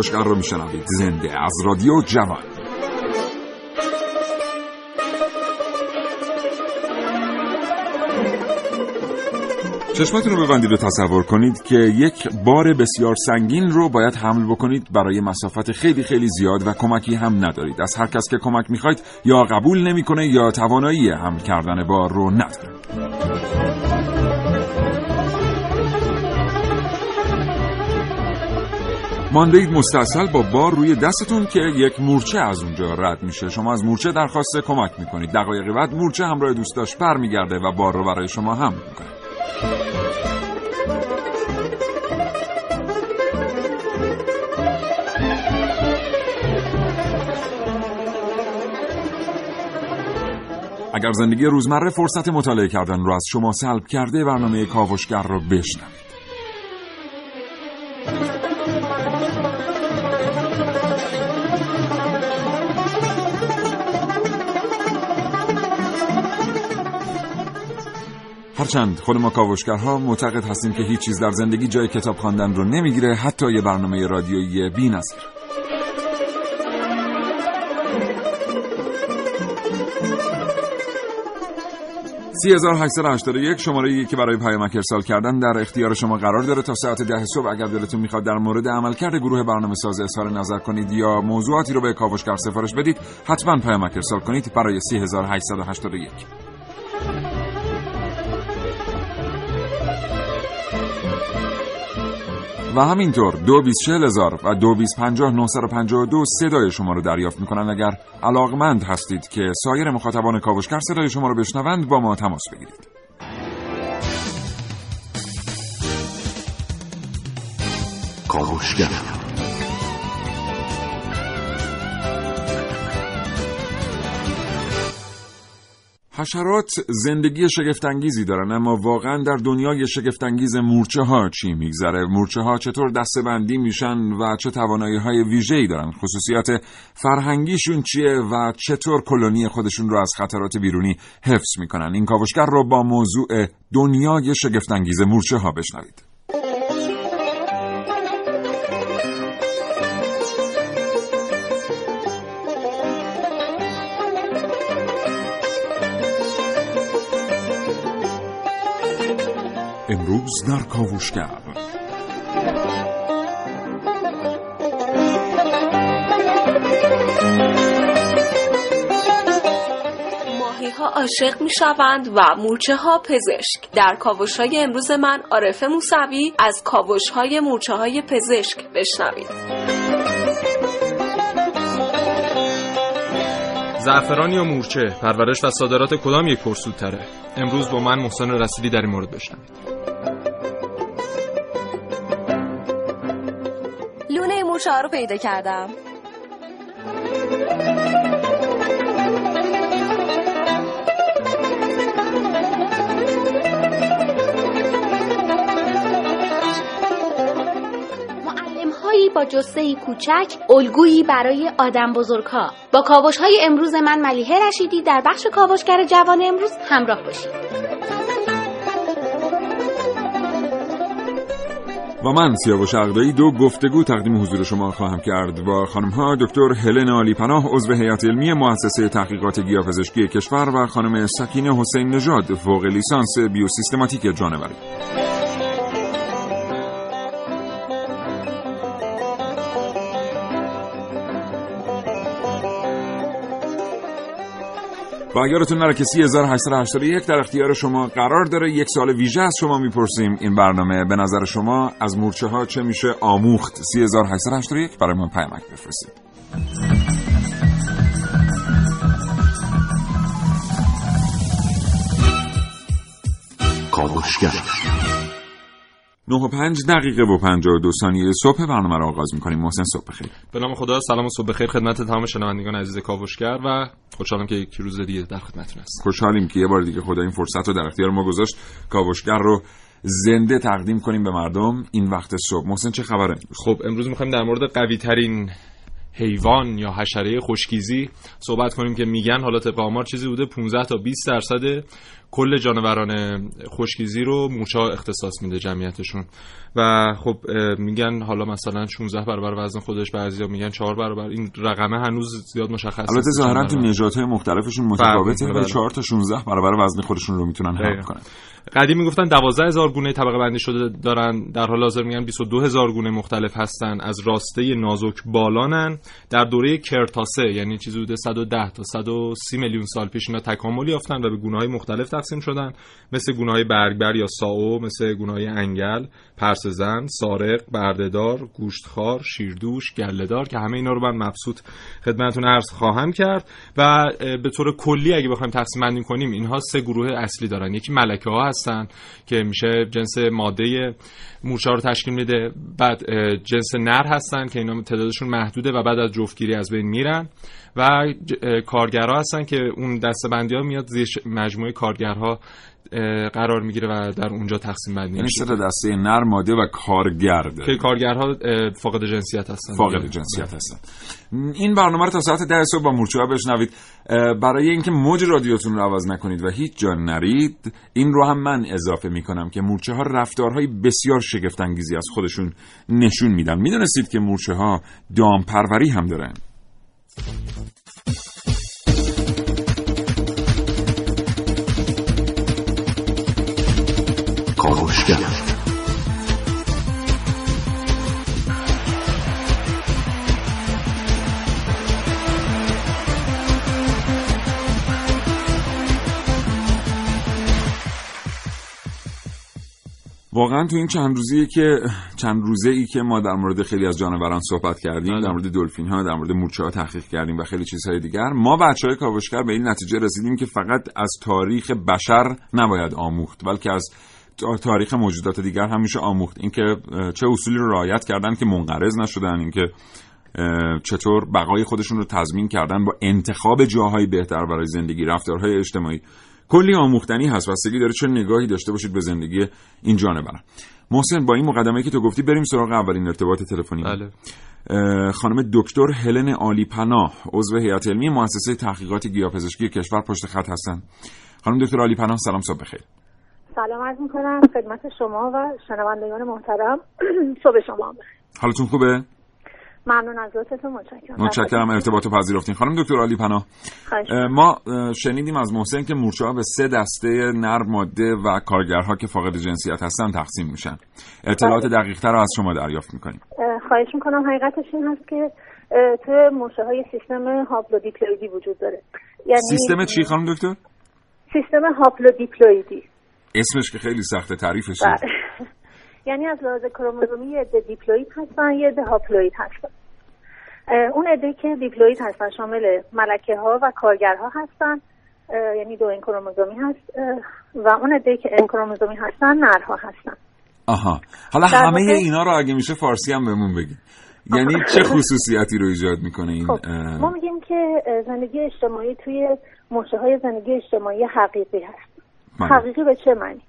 کاوشگر رو میشنوید. زنده از رادیو جوان. چشمتون رو ببندید و تصور کنید که یک بار بسیار سنگین رو باید حمل بکنید. برای مسافت خیلی خیلی زیاد و کمکی هم ندارید. از هر کس که کمک می‌خواید یا قبول نمی‌کنه یا توانایی حمل کردن بار رو نداره. مانده اید مستاصل با بار روی دستتون که یک مورچه از اونجا رد میشه. شما از مورچه درخواست کمک می‌کنید. دقایقی بعد مورچه همراه دوستاش برمیگرده و بار رو برای شما هم می‌کنه. اگر زندگی روزمره فرصت مطالعه کردن رو از شما سلب کرده برنامه کاوشگر رو بشنوید. هرچند خود ما کاوشگرها معتقد هستیم که هیچ چیز در زندگی جای کتاب خواندن رو نمی‌گیره حتی یه برنامه رادیویی بی‌نظیر 3881 شماره که برای پیامک ارسال کردن در اختیار شما قرار داره تا ساعت ده صبح. اگر دلتون می‌خواد در مورد عملکرد گروه برنامه ساز اظهار نظر کنید یا موضوعاتی رو به کاوشگر سفارش بدید حتما پیامک ارسال کنید برای 3881 و همینطور دو بیس هزار و دو بیس پنجاه دو صدای شما رو دریافت می‌کنن. اگر علاقمند هستید که سایر مخاطبان کاوشگر صدای شما رو بشنوند با ما تماس بگیرید. کاوشگر. حشرات زندگی شگفتانگیزی دارن اما واقعا در دنیای شگفتانگیز مورچه ها چی میگذره؟ مورچه ها چطور دستبندی میشن و چه توانایی های ویژه‌ای دارن؟ خصوصیات فرهنگیشون چیه و چطور کلونی خودشون رو از خطرات بیرونی حفظ می‌کنن؟ این کاوشگر رو با موضوع دنیای شگفتانگیز مورچه ها بشنوید. امروز در کاوشگر. ماهی ها عاشق می شوند و مورچه ها پزشک. در کاوش های امروز من عارف موسوی از کاوش های مورچه های پزشک بشنوید. زعفران یا مورچه پرورش و صادرات کدام یک پرسودتره. امروز با من محسن رسیدی در این مورد بشنوید. مورچه رو پیدا کردم. با جسه کوچک الگویی برای آدم بزرگها. با کاوش های امروز من ملیحه رشیدی در بخش کاوشگر جوان امروز همراه باشید. و من سیاوش عقدایی دو گفتگو تقدیم حضور شما خواهم کرد با خانم ها دکتر هلن علی پناه عضو هیئت علمی مؤسسه تحقیقات گیاهپزشکی کشور و خانم سکینه حسین نژاد فوق لیسانس بیوسیستماتیک جانوری. و یادتون نره که 3881 در اختیار شما قرار داره. یک سال ویژه از شما می‌پرسیم. این برنامه به نظر شما از مورچه ها چه میشه آموخت؟ 3881 برای من پیامک بفرستید. کاوشگر. 9 و 5 دقیقه و 52 ثانیه صبح برنامه رو آغاز می‌کنیم. محسن صبح بخیر. به نام خدا سلام و صبح بخیر خدمت تمام شنوندگان عزیز کاوشگر و خوشحالم که یک روز دیگه در خدمتتون هستم. خوشحالیم که یه بار دیگه خدا این فرصت رو در اختیار ما گذاشت کاوشگر رو زنده تقدیم کنیم به مردم این وقت صبح. محسن چه خبره؟ خب امروز می‌خوایم در مورد قوی ترین حیوان یا حشره خشکیزی صحبت کنیم که میگن حالا طبق آمار چیزی بوده 15 تا 20 درصد کل جانوران خشکیزی رو مورچه اختصاص میده جمعیتشون. و خب میگن حالا مثلا 16 برابر وزن خودش بعضیا میگن 4 برابر. این رقمه هنوز زیاد مشخص نیست. البته ظاهرا تو نژادهای مختلفشون متفاوته بله. ولی 4 تا 16 برابر وزن خودشون رو می‌تونن حمل کنن. قدیم می‌گفتن 12 هزار گونه طبقه بندی شده دارن. در حال حاضر میگن 22 هزار گونه مختلف هستن. از راسته نازک بالانن. در دوره کرتاسه یعنی چیزی بوده 110 تا 130 میلیون سال پیش اینا تکامل یافتن و به گونه های مختلف تقسیم شدن. مثل گونه برگبر یا ساو مثل گونه های انگل پرسزن سارق بردهدار گوشتخوار شیردوش گلهدار که همه اینا رو من مبسوط خدمتتون عرض خواهم کرد. و به طور کلی اگه بخوایم تقسیم بندی کنیم اینها سه گروه اصلی دارن. یکی ملکه ها هستن که میشه جنس ماده مورچه رو تشکیل میده. بعد جنس نر هستن که اینا تعدادشون محدوده و بعد از جفتگیری از بین میرن. و کارگرها هستن که اون دستبندی ها میاد زیر مجموعه کارگرها قرار می‌گیره و در اونجا تقسیم بندی یعنی میشه. سه تا دسته نر ماده و کارگرد. که کارگرها فاقد جنسیت هستن. فاقد جنسیت هستن. این برنامه رو تا ساعت ده صبح با مورچه ها بشنوید برای اینکه موج رادیوتون رو عوض نکنید و هیچ جا نرید این رو هم من اضافه می‌کنم که مورچه ها رفتارهای بسیار شگفت انگیزی از خودشون نشون میدن. می‌دونستید که مورچه ها دام پروری هم دارن. کاوشگر واقعا تو این چند روزی که چند روزه ای که ما در مورد خیلی از جانوران صحبت کردیم در مورد دلفین ها در مورد مورچه ها تحقیق کردیم و خیلی چیزهای دیگر. ما بچه های کاوشگر به این نتیجه رسیدیم که فقط از تاریخ بشر نباید آموخت بلکه از تاریخ موجودات دیگر هم میشه آموخت. اینکه چه اصولی رو رعایت کردن که منقرض نشدن اینکه چطور بقای خودشون رو تضمین کردن با انتخاب جاهای بهتر برای زندگی رفتارهای اجتماعی. کلی آموختنی هست بستگی داره چه نگاهی داشته باشید به زندگی این جانوران محسن با این مقدمه که تو گفتی بریم سراغ اولین ارتباط تلفنی. بله. خانم دکتر هلن عالی پناه عضو هیئت علمی مؤسسه تحقیقات گیاهپزشکی کشور پشت خط هستن. خانم دکتر عالی پناه سلام صبح بخیر. سلام عرض می‌کنم خدمت شما و شنوندگان محترم. صبح شما. بخیر حالتون خوبه؟ ممنون از لطفتون متشکرم. متشکرم. ارتباط پذیرفتین. خانم دکتر علی پناه. ما شنیدیم از محسن که مورچه ها به سه دسته نر ماده و کارگرها که فاقد جنسیت هستن تقسیم میشن. اطلاعات دقیق تر رو از شما دریافت می‌کنیم. خواهش می‌کنم. حقیقتش این هست که توی مورچه های سیستم هاپلودیپلویدی وجود داره. یعنی سیستم چی خانم دکتر؟ سیستم هاپلودیپلویدی. اسمش که خیلی سخته تعریفش یعنی از لحاظ کروموزومی یه عده دیپلوید هستن یه عده هاپلوید هستن. اون عده که دیپلوید هستن شامل ملکه ها و کارگرها هستن یعنی دو این کروموزومی هست و اون عده که این کروموزومی هستن نرها هستن. آها. حالا همه اینا رو اگه میشه فارسی هم بهمون بگید یعنی چه خصوصیتی رو ایجاد می‌کنه این خب. ما میگیم که زندگی اجتماعی توی موشه های زندگی اجتماعی حقیقی هست. من. حقیقی به چه معنی؟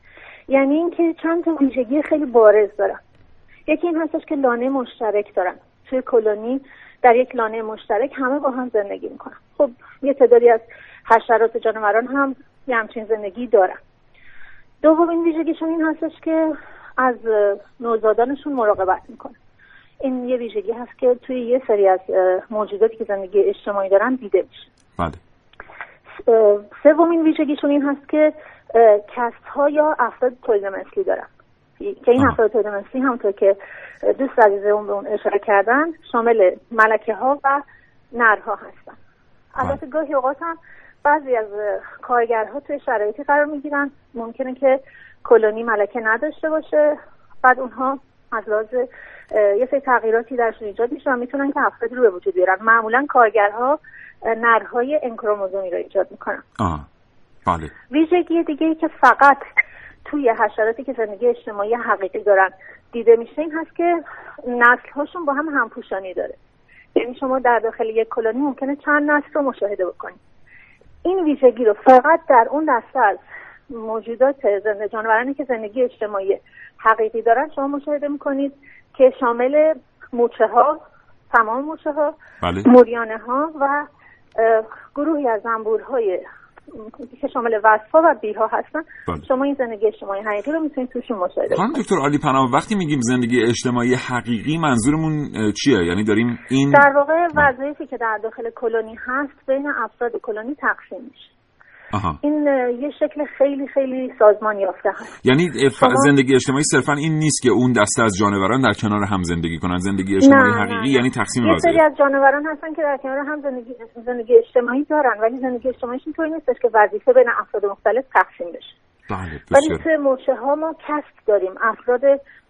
یعنی اینکه چند تا ویژگی خیلی بارز دارن. یکی این هستش که لانه مشترک دارن. توی کلونی در یک لانه مشترک همه با هم زندگی می‌کنن. خب یه تعدادی از حشرات جانوران هم یه همچین زندگی دارن. دومین ویژگیشون این هستش که از نوزادانشون مراقبت می‌کنن. این یه ویژگی هست که توی یه سری از موجوداتی که زندگی اجتماعی دارن دیده میشه. بله. سومین ویژگیشون این هست که کست ها یا افراد تولید مثلی دارن. که این افراد تولید مثلی همونطور که دوست عزیزمون به اون اشاره کردن شامل ملکه ها و نرها هستن. البته گاهی اوقات هم بعضی از کارگرها توی شرایطی قرار می‌گیرن. ممکنه که کلونی ملکه نداشته باشه. بعد اونها از لحاظ یه سری تغییراتی درشون ایجاد میشه و می‌تونن که افرادی رو به وجود بیارن. معمولا کارگرها نرهای انکروموزومی رو ایجاد می‌کنن. آه. بله. ویژگی دیگه ای که فقط توی حشراتی که زندگی اجتماعی حقیقی دارن دیده میشه این هست که نسل هاشون با هم همپوشانی داره یعنی شما در داخل یک کلونی ممکنه چند نسل رو مشاهده بکنید این ویژگی رو فقط در اون دسته از موجودات زنده جانورانی که زندگی اجتماعی حقیقی دارن شما مشاهده می‌کنید که شامل موچه ها تمام موچه ها بله. موریانه ها و گروهی از زنبورهای که شامل وصفا و بیها هستن. بله. شما این زندگی اجتماعی حقیقی رو می‌تونید توشون مشاهده کنید. دکتر علی پناه وقتی میگیم زندگی اجتماعی حقیقی منظورمون چیه؟ یعنی داریم این در واقع وظایفی که در داخل کلونی هست بین افراد کلونی تقسیم میشه. آها. این یه شکل خیلی خیلی سازمان یافته هست. یعنی زندگی اجتماعی صرفا این نیست که اون دسته از جانوران در کنار هم زندگی کنن. زندگی اجتماعی نه، حقیقی نه. یعنی تقسیم یه سری از جانوران هستن که در کنار هم زندگی, زندگی اجتماعی دارن ولی زندگی اجتماعیشون اینطوری نیستش که وظیفه بین افراد مختلف تقسیم بشه. بله ولی توی موچه ها ما کسب داریم. افراد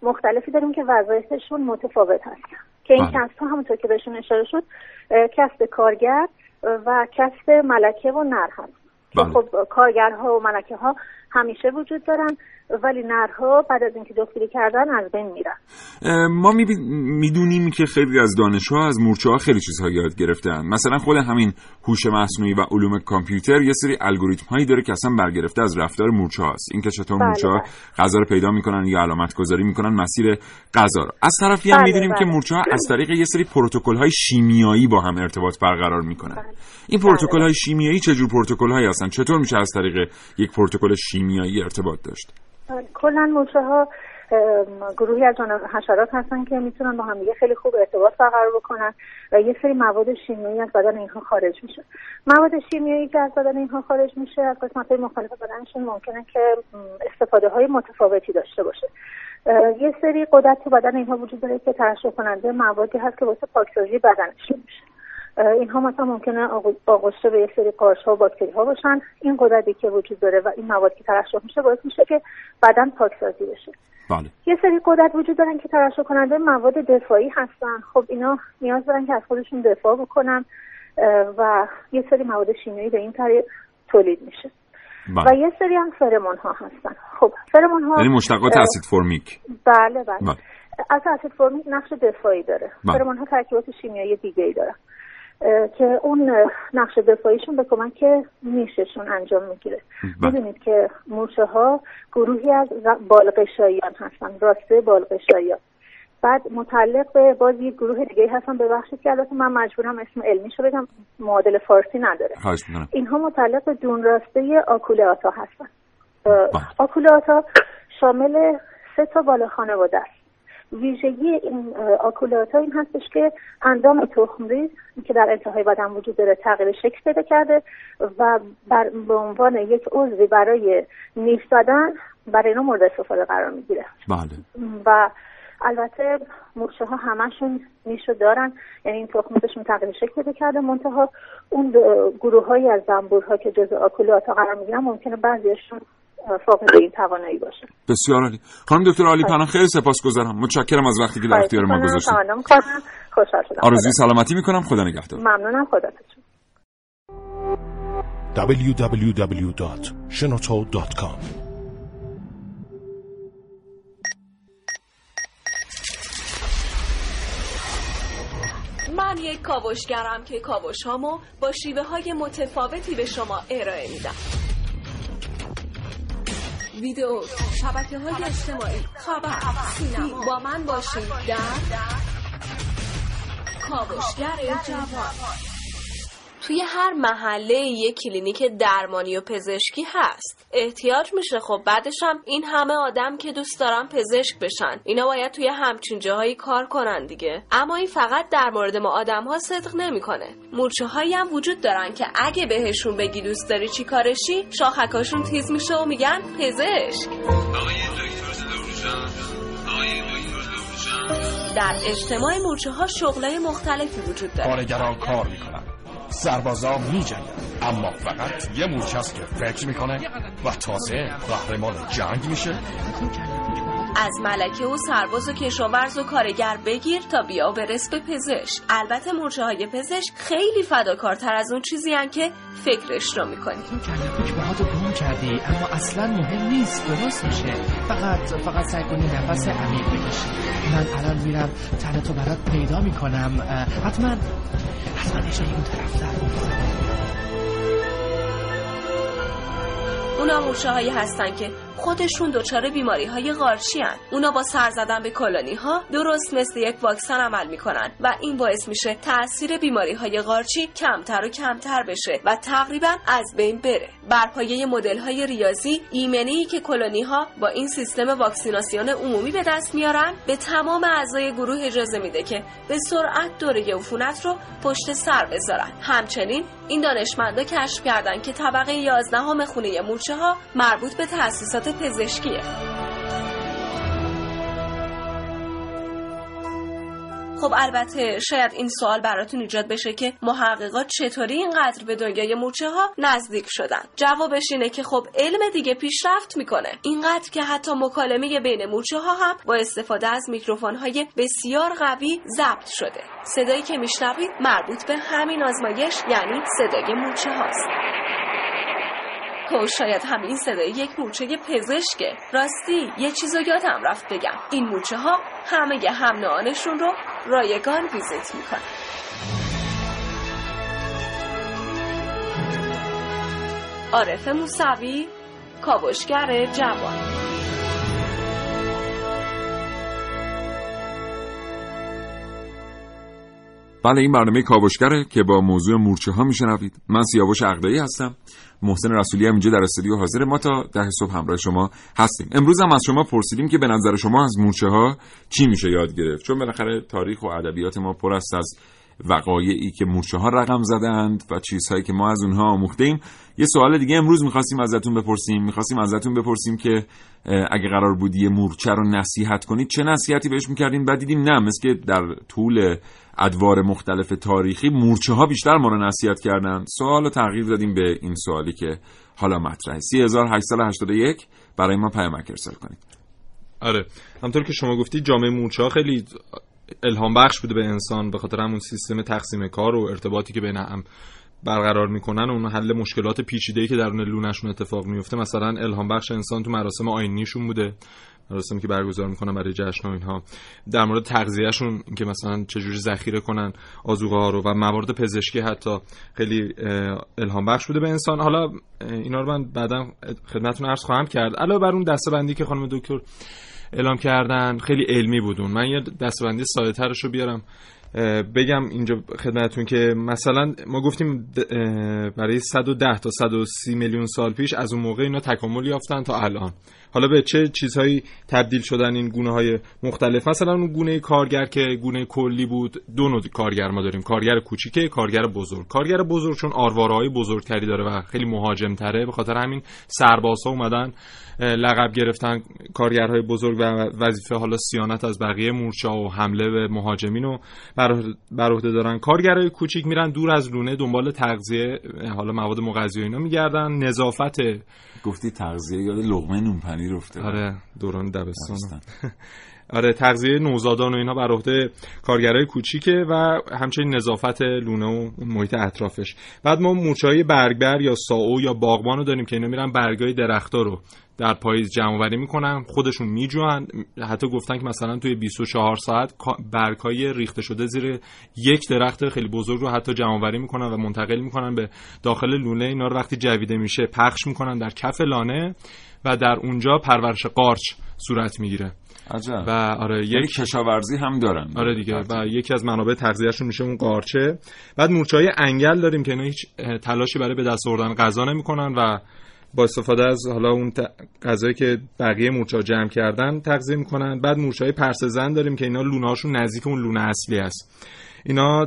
مختلفی داریم که وظایفشون متفاوت هست که این بله. کسب ها همونطور که بهشون اشاره شد کسب کارگر و کسب ملکه و نر هست که بله. خب کارگرها و ملکه ها همیشه وجود دارن ولی نرها بعد از اینکه دختری کردن از بین میرن. ما می‌دونیم که خیلی از دانشها از مورچه ها خیلی چیزها یاد گرفتن. مثلا خود همین هوش مصنوعی و علوم کامپیوتر یه سری الگوریتم هایی داره که اصلا برگرفته از رفتار مورچه هاست اینکه چطور بله، مورچه ها بله. غذا رو پیدا می‌کنن یا علامت گذاری می‌کنن مسیر غذا رو. از طرفی هم بله، می‌دونیم که بله. مورچه ها از طریق یه سری پروتکل های شیمیایی با هم ارتباط برقرار می‌کنن. بله. این پروتکل های شیمیایی چه جور پروتکل هایی هستن؟ چطور میشه از طریق یک پروتکل شیمیایی ارتباط داشت؟ کلا موچه ها گروهی از حشرات هستن که می‌تونن با همدیگه خیلی خوب ارتباط برقرار بکنن و یه سری مواد شیمیایی از بدن اینها خارج میشه. مواد شیمیایی که از بدن اینها خارج میشه از قسمت های مختلف بدنشون ممکنه که استفاده های متفاوتی داشته باشه. یه سری قدرت تو بدن اینها وجود داره که ترشح کننده موادی هست که واسه پاکسازی بدنشون میشه. اینها مثلا ممکنه آغ- آغشته به یه سری قارچ ها و باکتری ها باشن. این قدرتی که وجود داره و این مواد که ترشح میشه باعث میشه که بدن پاکسازی بشه. بله. یه سری قدرت وجود دارن که ترشح کننده مواد دفاعی هستن. خب اینا نیاز دارن که از خودشون دفاع بکنن و یه سری مواد شیمیایی به این طریق تولید میشه. و بله یه سری هم فرمون ها هستن. خب فرمون ها یعنی مشتقات اسید فرمیک. بله بله. بله. از اسید فرمیک نقش دفاعی داره. بله. فرمان ها ترکیبات شیمیایی دیگه ای دارن. که اون نقش دفاعیشون به کمک نیششون انجام می‌گیره. بله. می‌دونید که موشه ها گروهی از بالقشاییان هستن راسته بالقشاییان بعد متعلق به باز یک گروه دیگه هستن. ببخشید که البته من مجبورم اسم علمیشو بگم معادل فارسی نداره. اینها متعلق به دون راسته آکولاتا هستن. اه، بله. آکولاتا شامل سه تا بالا خانواده است. ویژگی این آکولاتا این هستش که اندام تخمریز که در انتهای بدن وجود داره تغییر شکل پیدا کرده و بر به عنوان یک عضوی برای نیش زدن برای اینا مورد استفاده قرار می‌گیره. بله. و البته مورچه ها همشون نیشو دارن یعنی این تخمشون تغییر شکل پیدا کرده. منتها اون گروه های از زنبورها که جزء آکولاتا قرار می‌گیرن ممکنه بعضیشون فاقد این توانایی باشه. بسیار عالی. خانم دکتر علی پناه خیلی سپاسگزارم. متشکرم از وقتی که در اختیار ما گذاشتید. خوشحال شدم. آرزوی سلامتی می‌کنم. خدا نگهدار. ممنونم. www.shenoto.com من یک کاوشگرم که کاوش هامو با شیوه های متفاوتی به شما ارائه میدم. ویدیو شبکه های اجتماعی. خبر سینما. با من باشید در کاوشگر جوان. توی هر محله یک کلینیک درمانی و پزشکی هست. احتیاج میشه خب بعدش هم این همه آدم که دوست دارن پزشک بشن. اینا باید توی همچین جاهایی کار کنن دیگه. اما این فقط در مورد ما آدم ها صدق نمی‌کنه. مورچه هایی هم وجود دارن که اگه بهشون بگی دوست داری چی کارشی شاخکاشون تیز میشه و میگن پزشک. در اجتماع مورچه ها شغلای مختلفی وجود داره. کارگران کار می‌کنن. سربازا میجنگن اما فقط یه مورچه که فکر می‌کنه و تازه قهرمان جنگ میشه. از ملکه و سرباز و کشاورز و کارگر بگیر تا بیا برس به پزشک. البته مورچه های پزشک خیلی فداکارتر از اون چیزی هن که فکرش رو می‌کنی. تو کلپوک باهاتو گم کردی اما اصلا مهم نیست. درست میشه. فقط فقط سعی کنی نفس عمیق بکشی. من الان میرم تنتو برات پیدا می‌کنم. حتما حتما نشانی اون طرف در اونا موشه هایی هستن که خودشون دچار بیماری های قارچی هن. اونا با سر زدن به کلونی ها درست مثل یک واکسن عمل می‌کنن و این باعث میشه تاثیر بیماری های قارچی کمتر و کمتر بشه و تقریبا از بین بره بر پایه مدل های ریاضی ایمنی ای که کلونی ها با این سیستم واکسیناسیون عمومی به دست میارن به تمام اعضای گروه اجازه میده که به سرعت دوره عفونت رو پشت سر بذارن همچنین این دانشمندا کشف کردن که طبقه 11 خونه مورچه ها مربوط به پزشکیه خب البته شاید این سوال براتون ایجاد بشه که محققات چطوری اینقدر به دنیای مورچه ها نزدیک شدن؟ جوابش اینه که خب علم دیگه پیشرفت می‌کنه. اینقدر که حتی مکالمه بین مورچه ها هم با استفاده از میکروفون های بسیار قوی ضبط شده. صدایی که میشنوید مربوط به همین آزمایش یعنی صدای مورچه هاست و شاید همین صدای یک مورچه پزشکه. راستی یه چیزو یادم رفت بگم. این مورچه ها همه هم نوانشون رو رایگان ویزیت می‌کنن. عارف موسوی کاوشگر جوان. بله این برنامه کاوشگره که با موضوع مورچه ها میشنوید. من سیاوش عقدایی هستم. محسن رسولی هم اینجا در استودیو حاضر ما تا ده صبح همراه شما هستیم. امروز هم از شما پرسیدیم که به نظر شما از مورچه ها چی میشه یاد گرفت؟ چون بالاخره تاریخ و ادبیات ما پر است از وقایعی که مورچه ها رقم زدند و چیزهایی که ما از اونها آموخته ایم یه سوال دیگه امروز می‌خواستیم ازتون بپرسیم. می‌خواستیم ازتون بپرسیم که اگه قرار بود یه مورچه رو نصیحت کنید چه نصیحتی بهش می‌کردیم؟ بعد دیدیم نه مثل که در طول ادوار مختلف تاریخی مورچه ها بیشتر ما رو نصیحت کردن. سوال تغییر دادیم به این سوالی که حالا مطرحه. 3881 برای ما پیامک ارسال کنید. آره. همطور که شما گفتی جامعه مورچه ها خیلی الهام بخش بوده به انسان به خاطر همون سیستم تقسیم کار و ارتباطی که بین هم برقرار می‌کنن و اون حل مشکلات پیچیده‌ای که درون لونشون اتفاق میفته مثلا الهام بخش انسان تو مراسم آینیشون بوده. مراسمی که برگزار می‌کنن برای جشن و اینها. در مورد تغذیهشون که مثلا چجوری ذخیره کنن آذوقه ها رو و موارد پزشکی حتی خیلی الهام بخش بوده به انسان. حالا اینا رو من بعدا خدمتتون عرض خواهم کرد. علاوه بر اون دستبندی که خانم دکتر اعلام کردن خیلی علمی بودون من یه دستبندی ساده ترش رو بیارم بگم اینجا خدمتون که مثلا ما گفتیم برای 110 تا 130 میلیون سال پیش از اون موقع اینا تکامل یافتن تا الان. حالا به چه چیزهایی تبدیل شدن این گونه های مختلف؟ مثلا اون گونه کارگر که گونه کلی بود دو نوع کارگر ما داریم. کارگر کوچیکه کارگر بزرگ. کارگر بزرگ چون آروارهای بزرگتری داره و خیلی مهاجم تره به خاطر همین سربازها اومدن لقب گرفتن کارگرهای بزرگ و وظیفه حالا سیانت از بقیه مورچه و حمله به مهاجمین رو بر عهده دارن. کارگرای کوچیک میرن دور از لونه دنبال تغذیه حالا مواد مغذی و اینا میگردن. نظافت گفتی تغذیه یاد لقمه نون پنیر افته آره دوران دبستان. آره تغذیه نوزادان و اینا بر عهده کارگرای کوچیکه و همچنین نظافت لونه و محیط اطرافش. بعد ما مورچه‌های برگبر یا ساو یا باغبان رو داریم که اینا میرن برگای درختا رو در پاییز جمع آوری می‌کنن خودشون میجوان حتی گفتن که مثلا توی 24 ساعت برگهای ریخته شده زیر یک درخت خیلی بزرگ رو حتی جمع آوری می‌کنن و منتقل می‌کنن به داخل لونه. اینا رو وقتی جویده میشه پخش می‌کنن در کف لانه و در اونجا پرورش قارچ صورت می‌گیره. عجب. و آره یک یعنی کشاورزی هم دارن. آره دیگه و یکی از منابع تغذیهشون میشه اون قارچه. بعد مورچه های انگل داریم که اینا هیچ تلاشی برای به دست آوردن غذا نمی‌کنن و با استفاده از حالا اون غذایی که بقیه مورچه جمع کردن تغذیه می‌کنن. بعد مورچه های پرسزن داریم که اینا لونهاشون نزدیک اون لونه اصلی است اینا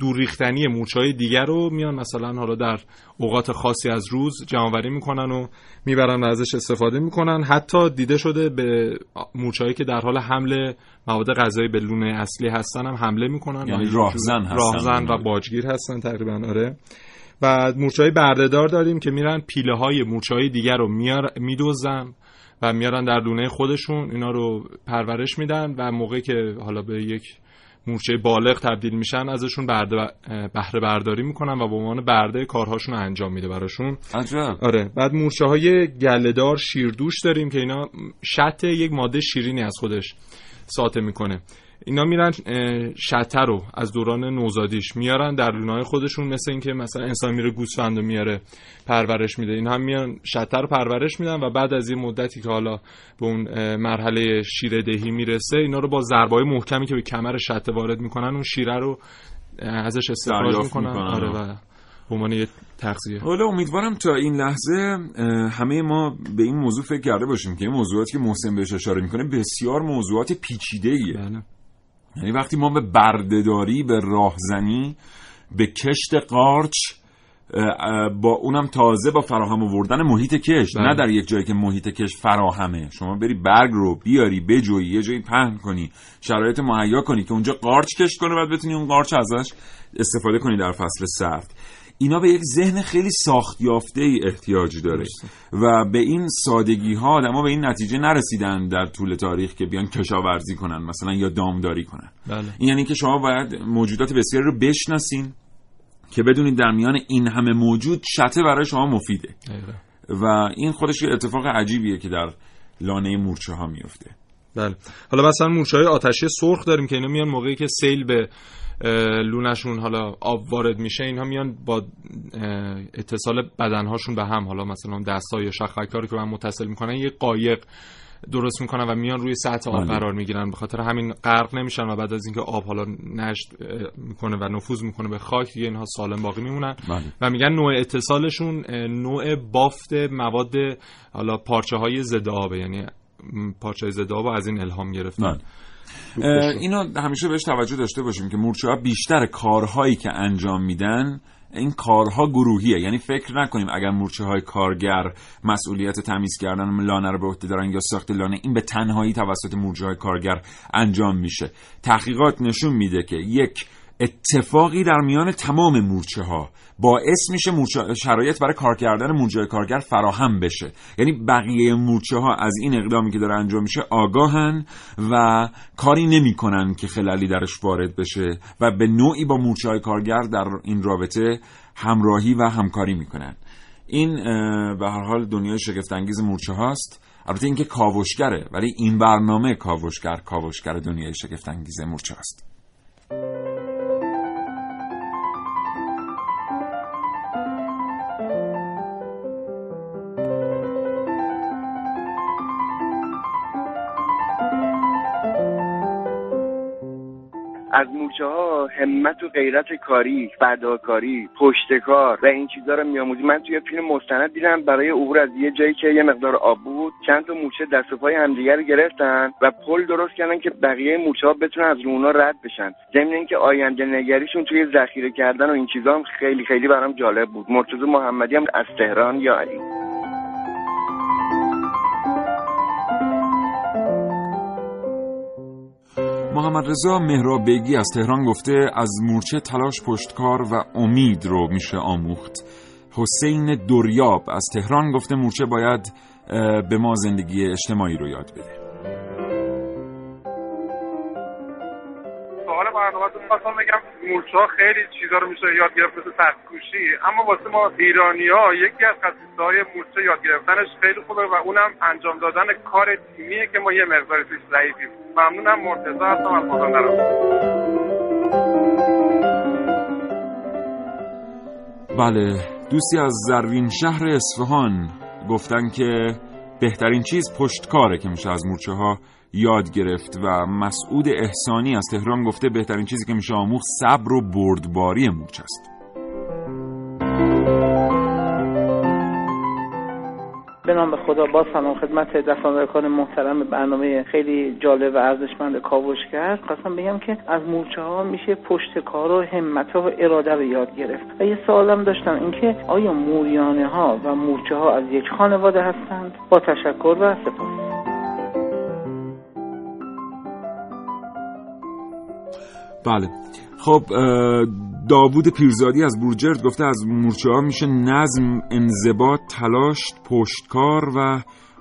دور ریختنی مورچه های دیگر رو میان مثلا حالا در اوقات خاصی از روز جمعوری می‌کنن و می‌برن و ازش استفاده می‌کنن. حتی دیده شده به مورچه‌ای که در حال حمل مواد غذایی به لونه اصلی هستن هم حمله می‌کنن. یعنی راهزن هستن. راهزن و باجگیر هستن تقریبا آره. و مورچه های بردهدار داریم که میرن پیله های مورچه های دیگر رو میدوزن و و میارن در دونه خودشون. اینا رو پرورش میدن و موقعی که حالا به یک مورچه بالغ تبدیل میشن ازشون بهره برداری می‌کنن و به عنوان برده کارهاشون رو انجام میده براشون. عجب. آره. بعد مورچه های گلهدار شیردوش داریم که اینا شط یک ماده شیرینی از خودش ساطع می‌کنه. اینا میرن شتر رو از دوران نوزادیش میارن در لونای خودشون مثل اینکه مثلا انسان میره گوسفند میاره پرورش میده. این هم میان شتر رو پرورش میدن و بعد از یه مدتی که حالا به اون مرحله شیره دهی می‌رسه اینا رو با ضربای محکمی که به کمر شته وارد می‌کنن اون شیره رو ازش استخراج می‌کنن. آره و به عنوان یه تغذیه. حالا امیدوارم تا این لحظه همه ما به این موضوع فکر کرده باشیم که این موضوعاتی که محسن بهش اشاره می‌کنه بسیار موضوعات پیچیده ایه بله. یعنی وقتی ما به بردهداری به راهزنی به کشت قارچ با اونم تازه با فراهم آوردن محیط بله. نه در یک جایی که محیط کشت فراهمه شما بری برگ رو بیاری بجویی یه جایی پهن کنی شرایط مهیا کنی که اونجا قارچ کشت کنه بعد بتونی اون قارچ ازش استفاده کنی در فصل سرد اینا به یک ذهن خیلی ساخت یافته ای احتیاج داره. و به این سادگی ها آدما به این نتیجه نرسیدن در طول تاریخ که بیان کشاورزی کنن مثلا یا دامداری کنن. بله. این یعنی که شما باید موجودات بسیاری رو بشناسین که بدونید در میان این همه موجود شته برای شما مفیده. و این خودش یه اتفاق عجیبیه که در لانه مورچه ها میفته بله. حالا مثلا مورچه های آتشی سرخ داریم که اینا میان موقعی که سیل به لونشون حالا آب وارد میشه اینها میان با اتصال بدنهاشون به هم حالا مثلا دستا یا شخکاری که به هم متصل می‌کنن یه قایق درست می‌کنن و میان روی سطح آب قرار می‌گیرن به خاطر همین غرق نمیشن و بعد از اینکه آب حالا نشت می‌کنه و نفوذ می‌کنه به خاک دیگه اینها سالم باقی میمونن. بله. و میگن نوع اتصالشون نوع بافت مواد حالا پارچه های ضد آبه یعنی پارچه ضد آب از این الهام گرفتن. اینو همیشه بهش توجه داشته باشیم که مورچه ها بیشتر کارهایی که انجام میدن این کارها گروهیه. یعنی فکر نکنیم اگر مورچه های کارگر مسئولیت تمیز کردن لانه رو به عهده دارن یا ساخت لانه این به تنهایی توسط مورچه های کارگر انجام میشه. تحقیقات نشون میده که یک اتفاقی در میان تمام مورچه ها باعث میشه مورچه شرایط برای کار کردن مورچه کارگر فراهم بشه. یعنی بقیه مورچه ها از این اقدامی که داره انجام میشه آگاهن و کاری نمی‌کنن که خلالی درش وارد بشه و به نوعی با مورچه های کارگر در این رابطه همراهی و همکاری می‌کنن. این به هر حال دنیای شگفت انگیز مورچه هاست البته اینکه کاوشگره ولی این برنامه کاوشگر کاوشگر دنیای شگفت انگیز مورچه هاست از مورچه ها همت و غیرت کاری فداکاری پشتکار و این چیزها رو میآموزی. من توی فیلم مستند دیدم برای عبور از یه جایی که یه مقدار آب بود چند تا مورچه دست و پای همدیگه رو گرفتن و پل درست کردن که بقیه مورچه ها بتونن از رونا رد بشن. ضمن اینکه آینده نگریشون توی ذخیره کردن و این چیزها هم خیلی خیلی برام جالب بود. مرتضی محمدی هم از تهران یا علی. محمد رضا مهرابیگی از تهران گفته از مورچه تلاش پشتکار و امید رو میشه آموخت. حسین دوریاب از تهران گفته مورچه باید به ما زندگی اجتماعی رو یاد بده. برنامه‌تون خواستم بگم مورچه ها خیلی چیزا رو میشه یاد گرفت مثل سختکوشی اما واسه ما ایرانی ها یکی از خصیصه های مورچه یاد گرفتنش خیلی خوبه و اونم انجام دادن کار تیمیه که ما یه مقداری توش ضعیفیم. ممنونم مرتضی هستم از بله دوستی از زرین شهر اصفهان. گفتن که بهترین چیز پشتکاره که میشه از مورچه ها یاد گرفت و مسعود احسانی از تهران گفته بهترین چیزی که میشه آموخت صبر و بردباری مورچه است. به نام خدا با سلام خدمت دستاندرکان محترم برنامه خیلی جالب و ارزشمند کاوش کرد خواستم بگم که از مورچه ها میشه پشت کار و همت و اراده رو یاد گرفت. و یه سوالم داشتم اینکه آیا موریانه ها و مورچه ها از یک خانواده هستند؟ با تشکر و سپاس. بله. خب داوود پیرزادی از بورجرد گفته از مورچه ها میشه نظم انضباط تلاش پشتکار و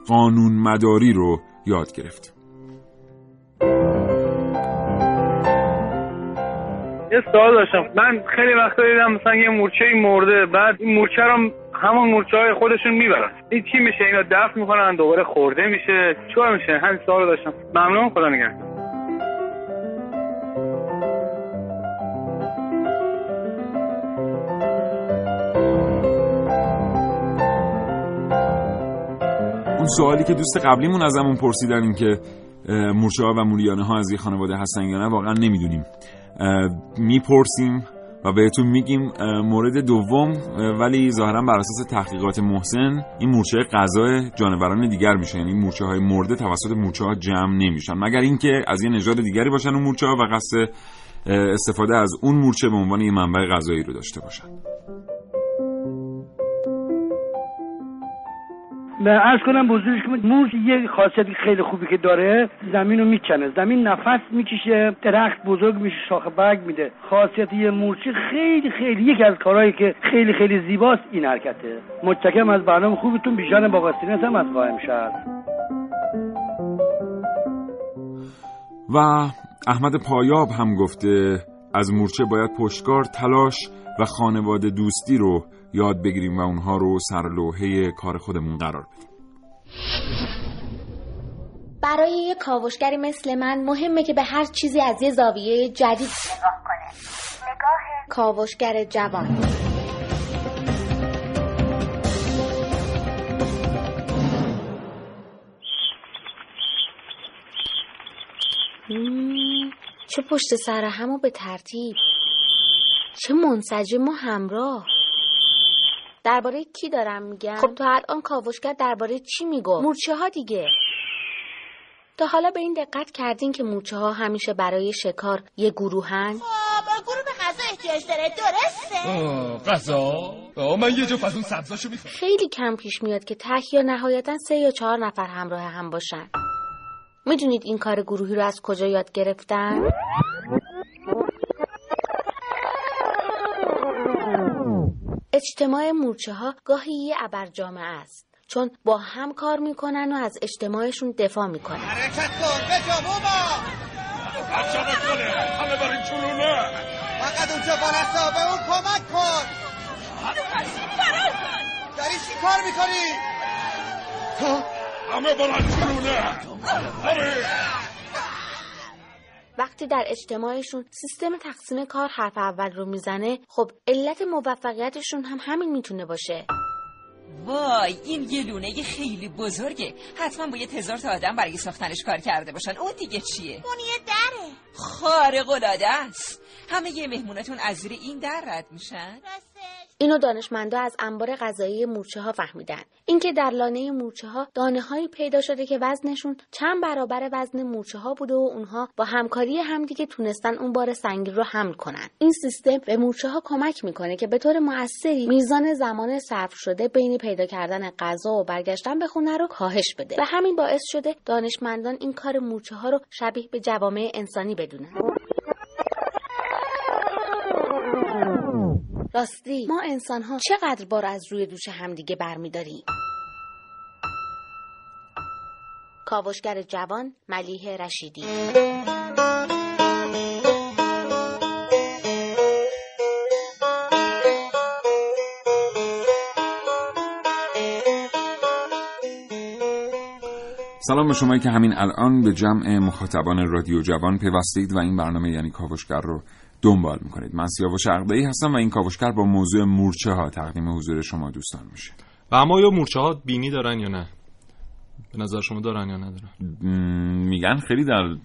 قانون مداری رو یاد گرفت. یه سوال داشتم. من خیلی وقتا دیدم مثلا یه مورچه مرده بعد این مورچه رو همون مورچه های خودشون می‌برن. این چی میشه؟ اینا دفن می‌کنن دوباره خورده میشه. چیکار میشه؟ همین سوال داشتم. ممنون خدا نگهدار. اون سوالی که دوست قبلیمون ازمون پرسیدن این که مورچه ها و موریانه ها از یه خانواده هستن یا نه واقعا نمی‌دونیم. می‌پرسیم و بهتون میگیم مورد دوم ولی ظاهرا بر اساس تحقیقات محسن این مورچه غذای جانوران دیگر میشه. یعنی مورچه های مرده توسط مورچه ها جمع نمیشن. مگر اینکه از یه نژاد دیگری باشن اون مورچه ها و قصد استفاده از اون مورچه به عنوان یه منبع غذایی رو داشته باشن. ارز کنم بزرگش که مورچ یه خاصیتی خیلی خوبی که داره زمین رو می‌کنه زمین نفس می‌کشه درخت بزرگ میشه شاخه برگ میده. خاصیت یه مورچه خیلی خیلی یکی از کارهایی که خیلی خیلی زیباست این حرکته. متشکرم از برنامه خوبتون. بیژن باباستینت هم از قائم شهر. و احمد پایاب هم گفته از مورچه باید پشتکار تلاش و خانواده دوستی رو یاد بگیریم و اونها رو سرلوحه کار خودمون قرار بدیم. برای یه کاوشگری مثل من مهمه که به هر چیزی از یه زاویه جدید نگاه کنه. نگاه کاوشگر جوان. چه پشت سر همو به ترتیب. چه منسجم و همراه. درباره کی دارم میگم؟ خب. تو الان کاوشگر درباره چی میگو مورچه ها دیگه. تا حالا به این دقت کردین که مورچه ها همیشه برای شکار یه گروهن؟ خب گروه به غذا احتیاج داره درسته؟ غذا؟ من یه جو از اون سبزاشو می‌خوام. خیلی کم پیش میاد که ته یا نهایتا سه یا چهار نفر همراه هم باشن. می‌دونید این کار گروهی رو از کجا یاد گرفتن؟ اجتماع مورچه ها گاهی یه ابر جامعه است چون با هم کار می‌کنن و از اجتماعشون دفاع می‌کنن. حرکت کن به بابا! بچه بکنه همه برین چلونه فقط اونجا بالستا به اون کمک کن! داری چی کار می‌کنی؟ همه برن چلونه وقتی در اجتماعشون سیستم تقسیم کار حرف اول رو می‌زنه خب علت موفقیتشون هم همین می‌تونه باشه. وای این یه لونه خیلی بزرگه. حتما باید هزار تا آدم برای ساختنش کار کرده باشن. اون دیگه چیه؟ اون یه دره. خارق العاده است. همه یه مهمونتون از زیر این در رد میشن؟ اینو دانشمندا از انبار غذایی مورچه ها فهمیدن. اینکه در لانه مورچه ها دانه هایی پیدا شده که وزنشون چند برابر وزن مورچه ها بوده و اونها با همکاری همدیگه تونستن اون بار سنگین رو حمل کنن. این سیستم به مورچه ها کمک می‌کنه که به طور موثری میزان زمان صرف شده بین پیدا کردن غذا و برگشتن به خونه رو کاهش بده. و همین باعث شده دانشمندان این کار مورچه ها رو شبیه به جوامع انسانی بدونن. راستی ما انسان ها چقدر بار از روی دوش همدیگه برمیداریم؟ کاوشگر جوان ملیه رشیدی. سلام به شما که همین الان به جمع مخاطبان رادیو جوان پیوستید و این برنامه یعنی کاوشگر رو دنبال می‌کنید. من سیاوش عقده‌ای هستم و این کاوشگر با موضوع مورچه ها تقدیم حضور شما دوستان میشه. و اما یا مورچه ها بینی دارن یا نه؟ به نظر شما دارن یا ندارن؟ میگن خیلی در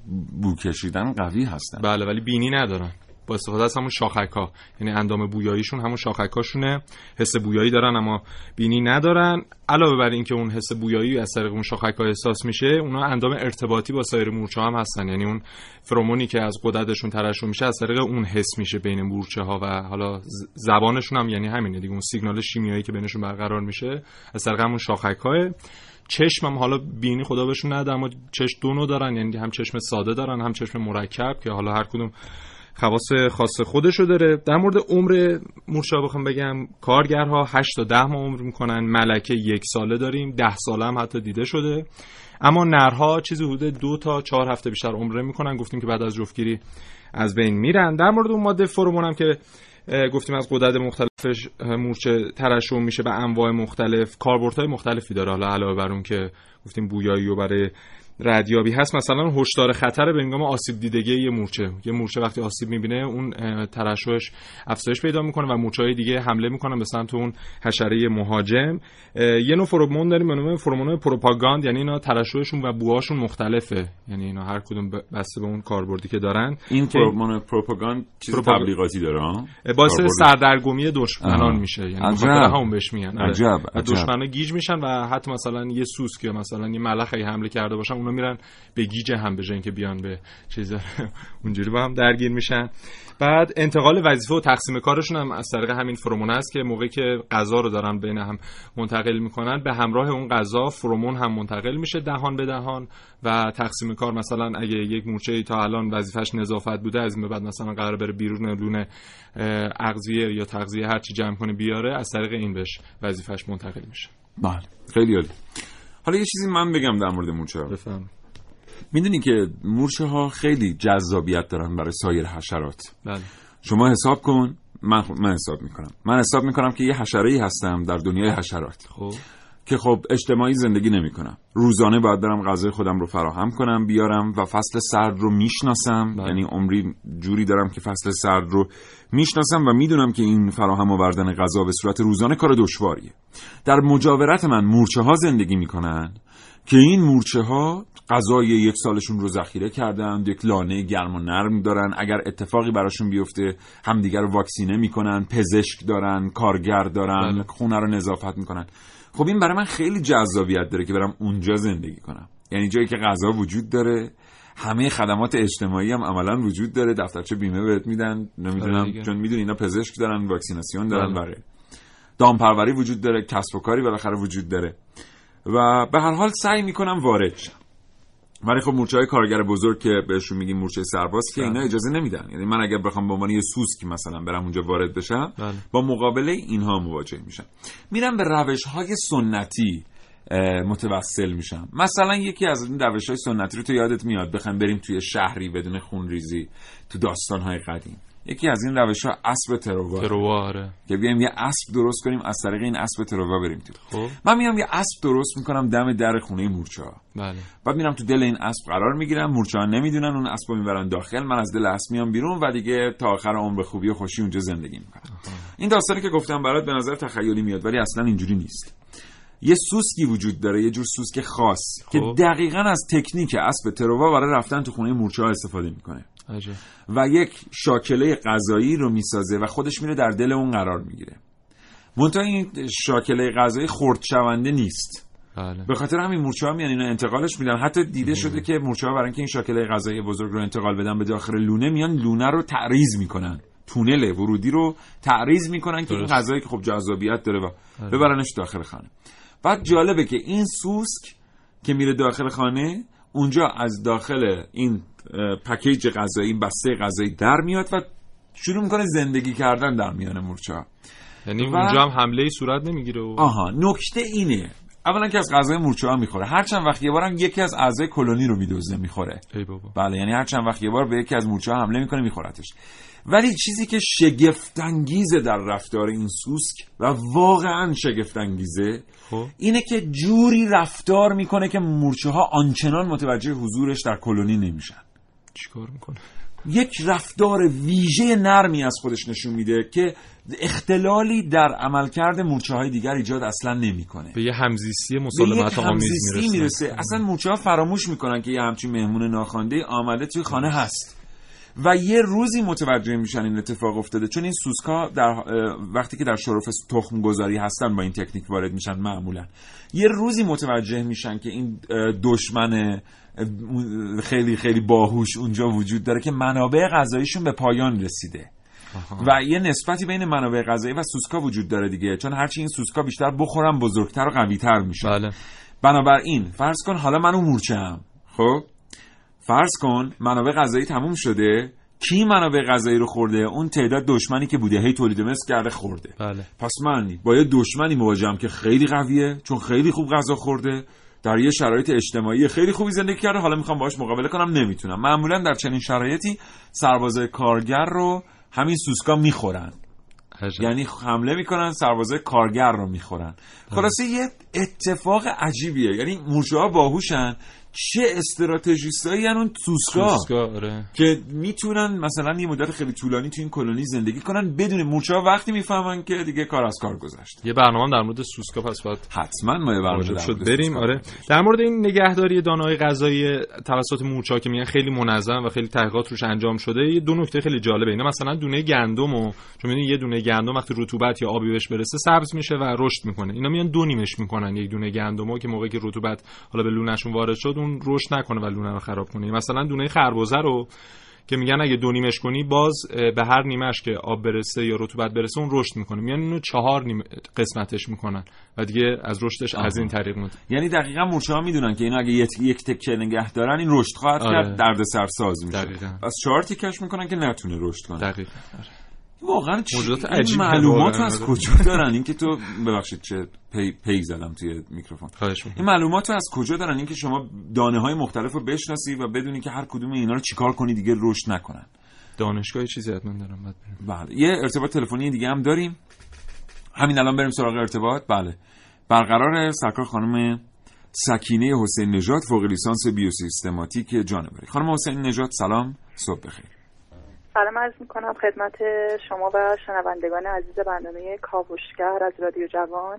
بو کشیدن قوی هستن. بله ولی بینی ندارن. با استفاده از همون شاخک ها یعنی اندام بویاییشون همون شاخک هاشونه حس بویایی دارن اما بینی ندارن. علاوه بر اینکه اون حس بویایی از طریق اون شاخک ها احساس میشه اونا اندام ارتباطی با سایر مورچه هم هستن. یعنی اون فرومونی که از قدرتشون ترشح میشه از طریق اون حس میشه بین مورچه ها و حالا زبانشون هم یعنی همینه دیگه. اون سیگنال شیمیایی که بینشون برقرار میشه از طریق همون چشم هم حالا بینی خدا بهشون نده اما چشم دو دارن. یعنی هم چشم ساده دارن هم چشم مرکب که حالا هر کدوم خواص خاص خودشو داره. در مورد عمر مورچه ها بخوام بگم کارگرها 8 تا 10 ماه عمر می‌کنن ملکه یک ساله داریم 10 ساله هم حتی دیده شده. اما نرها چیزی حدود دو تا چهار هفته بیشتر عمره می‌کنن. گفتیم که بعد از جفتگیری از بین میرن. در مورد اون ماده فرومون هم که گفتیم از قدرت مختلفش مورچه ترشح میشه به انواع مختلف کاربردهای مختلفی داره. حالا علاوه بر اون که گفتیم بویایی و برای ردیابی هست. مثلا هشدار خطر به هنگام آسیب دیدگی یه مورچه. یه مورچه وقتی آسیب می‌بینه اون ترشحش افزایش پیدا می‌کنه و مورچه های دیگه حمله می‌کنن به سمت اون حشره مهاجم. یه نوع فرومون داریم به نام فرومون پروپاگاند یعنی اینا ترشحشون و بوهاشون مختلفه. یعنی اینا هر کدوم بسته به اون کاربردی که دارن. این فرومون پروپاگاند چیز تبلیغاتی داره باعث سردرگمی دشمنان میشه. یعنی عجب. همون بهش میگن. عجب. عجب. دشمنا گیج میشن و حتی مثلا یه سوسک یا مثلا یه ملخ حمله کرده باشن اونا میرن به گیج هم به که بیان به چیز اونجوری با هم درگیر میشن. بعد انتقال وظیفه و تقسیم کارشون هم از طریق همین فرومون است که موقعی که غذا رو دارن بین هم منتقل می‌کنن به همراه اون غذا فرومون هم منتقل میشه دهان به دهان و تقسیم کار مثلا اگه یک مورچه تا الان وظیفش نظافت بوده از این بعد مثلا قرار بره بیرون لونه اغذیه یا تغذیه هر چی جمع کنه بیاره از طریق این بهش وظیفش منتقل میشه. بله. خیلی عالی. حالا یه چیزی من بگم در مورد مورچه بفهم می‌دونی که مورچه ها خیلی جذابیت دارن برای سایر حشرات. بله. شما حساب کن من, من حساب می‌کنم. من حساب می‌کنم که یه حشره ای هستم در دنیای حشرات. خب. که خب اجتماعی زندگی نمی‌کنم. روزانه باید برم غذای خودم رو فراهم کنم بیارم و فصل سرد رو می‌شناسم. یعنی عمری جوری دارم که فصل سرد رو می‌شناسم و می‌دونم که این فراهم آوردن غذا به صورت روزانه کار دشواریه. در مجاورت من مورچه ها زندگی می‌کنن که این مورچه ها غذای یک سالشون رو ذخیره کردن یک لانه گرم و نرم دارن. اگر اتفاقی براشون بیفته همدیگر رو واکسینه می‌کنن پزشک دارن کارگر دارن بله. خونه رو نظافت می‌کنن. خب این برای من خیلی جذابیت داره که برم اونجا زندگی کنم. یعنی جایی که غذا وجود داره همه خدمات اجتماعی هم عملا وجود داره دفترچه بیمه بهت میدن نمی‌دونم چون می‌دونی اینا پزشک دارن واکسیناسیون دارن بله. برای دامپروری وجود داره کسب و کاری بالاخره وجود داره. و به هر حال سعی می‌کنم وارد شم. ولی خب مورچه های کارگر بزرگ که بهشون میگیم مورچه سرباز که اینا اجازه نمیدن. یعنی من اگر بخوام به عنوان یه سوسکی مثلا برم اونجا وارد بشم بله. با مقابله اینها مواجه میشم. میرم به روش های سنتی متوسل میشم. مثلا یکی از این روش های سنتی رو تو یادت میاد بخوایم بریم توی شهری بدون خونریزی تو داستان های قدیم. یکی از این روش ها اسب تروا ترواره. که بیایم یه اسب درست کنیم از طریق این اسب تروا بریم تو. خب. من میام یه اسب درست می‌کنم دم در خونه مورچه ها بله. بعد میرم تو دل این اسب قرار می‌گیرم مورچه ها نمی‌دونن اون اسب رو می‌برن داخل من از دل اسب میام بیرون و دیگه تا آخر عمر خوبی و خوشی اونجا زندگی می‌کنم. این داستانی که گفتم برات به نظر تخیلی میاد ولی اصلا اینجوری نیست. یه سوسکی وجود داره یه جور سوسک خاص که خب. دقیقا از تکنیک اسب تروا برای رفتن تو خونه مورچه ها استفاده می‌کنه. عجب. و یک شاکله غذایی رو می‌سازه و خودش میره در دل اون قرار می‌گیره. منتها این شاکله غذایی خرد شونده نیست. بله. به خاطر همین مورچه ها میان اینا انتقالش میدن. حتی دیده شده که مورچه ها برای اینکه این شاکله غذایی بزرگ رو انتقال بدن به داخل لونه میان لونه رو تعریض می‌کنن. تونل ورودی رو تعریض می‌کنن که این. غذایی که خب جذابیت داره و بله. ببرنش داخل خانه. بعد جالبه که این سوسک که میره داخل خانه اونجا از داخل این پکیج غذایی این بسته غذایی در میاد و شروع می‌کنه زندگی کردن در میان مورچه ها یعنی و- اونجا هم حمله ای صورت نمی‌گیره و آها نکته اینه. اولا که از غذای مورچه ها می‌خوره. هر چند وقت یه بارم یکی از اعضای کلونی رو میدزده می‌خوره. ای بابا. بله یعنی هر چند وقت یه بار به یکی از مورچه ها حمله می‌کنه میخورتش. ولی چیزی که شگفتانگیزه در رفتار این سوسک و واقعا شگفتانگیزه خب. اینه که جوری رفتار می‌کنه که مورچه ها آنچنان متوجه حضورش در کلونی نمیشن. چیکار می‌کنه؟ یک رفتار ویژه نرمی از خودش نشون میده که اختلالی در عملکرد مورچه های دیگر ایجاد اصلا نمی‌کنه. به یه همزیستی مسالمت آمیز می‌رسه می‌رسه. اصلا مورچه ها فراموش می‌کنن که یه همچین مهمون ناخوانده آمده توی خانه هست. و یه روزی متوجه میشن این اتفاق افتاده. چون این سوسکا در وقتی که در شرف تخم گذاری هستن با این تکنیک وارد میشن معمولا. یه روزی متوجه میشن که این دشمن خیلی خیلی باهوش اونجا وجود داره که منابع غذاییشون به پایان رسیده. و یه نسبتی بین منابع غذایی و سوسکا وجود داره دیگه چون هرچی این سوسکا بیشتر بخورن بزرگتر و قویتر میشه. بله. بنابراین فرض کن حالا من اون مورچه هم خب؟ فرض کن منابع غذایی تموم شده کی منابع غذایی رو خورده؟ اون تعداد دشمنی که بوده. هی تولید مثل کرده خورده. بله. پس من با یه دشمنی مواجهم که خیلی قویه چون خیلی خوب غذا خورده. در یه شرایط اجتماعی خیلی خوبی زندگی کرده. حالا می‌خوام باهاش مقابله کنم نمی‌تونم. معمولا در چنین شرایطی سربازای کارگر رو همین سوسکا می‌خورن. یعنی حمله می‌کنن سربازای کارگر رو می‌خورن. خلاصه یه اتفاق عجیبیه. یعنی مورچه ها باهوشن چه استراتژیستایی اون توسکا؟ توسکا آره. که می‌تونن مثلا یه مدت خیلی طولانی تو این کلونی زندگی کنن بدون مورچه ها وقتی می‌فهمن که دیگه کار از کار گذشت یه برنامه در مورد سوسکا پس باید حتما ما یه برنامه در شد بریم آره. در مورد این نگهداری دانه‌های غذایی توسط مورچه‌ها که میگن خیلی منظم و خیلی تحقیقات روش انجام شده یه دو نکته خیلی جالبه. اینا مثلا دونه گندم و چون یه دونه گندم وقتی رطوبت یا آبی بهش برسه سبز میشه و رشد می‌کنه. اینا میان دو نیمش می‌کنن یک دونه گندمو که موقعی که رطوبت حالا به لونهشون وارد شد اون رشد نکنه و لونه رو خراب کنه. مثلا دونه خربزه رو که میگن اگه دو نیمش کنی باز به هر نیمش که آب برسه یا رطوبت برسه اون رشد می‌کنه. میان اینو چهار نیم قسمتش می‌کنن و دیگه از رشدش از این طریق مد یعنی دقیقا مورچه ها می‌دونن که اینا اگه یک, تکه نگه دارن این رشد خواهد آره. کرد درد سرساز میشه. دقیقاً. از چهار تیکش می‌کنن که نتونه رشد کنه. دقیقا. واقعا موجودات این عجیبی معلومات واقعاً. از کجا دارن؟ اینکه تو ببخشید چه پی, پی زدم توی میکروفون. خواهش می‌کنم. این معلومات رو از کجا دارن؟ اینکه شما دانه های مختلف رو بشناسی و بدونی که هر کدوم اینا رو چیکار کنی دیگه رشد نکنن. دانشگاه چیزی حتما دارم بعد. بله. یه ارتباط تلفنی دیگه هم داریم. همین الان بریم سراغ ارتباط. بله. برقرار سرکار خانم سکینه حسین نژاد فوق لیسانس بیوسیستماتیک جانوری. خانم حسین نژاد سلام. صبح بخیر. سلام عرض می‌کنم خدمت شما و شنوندگان عزیز برنامه کاوشگر از رادیو جوان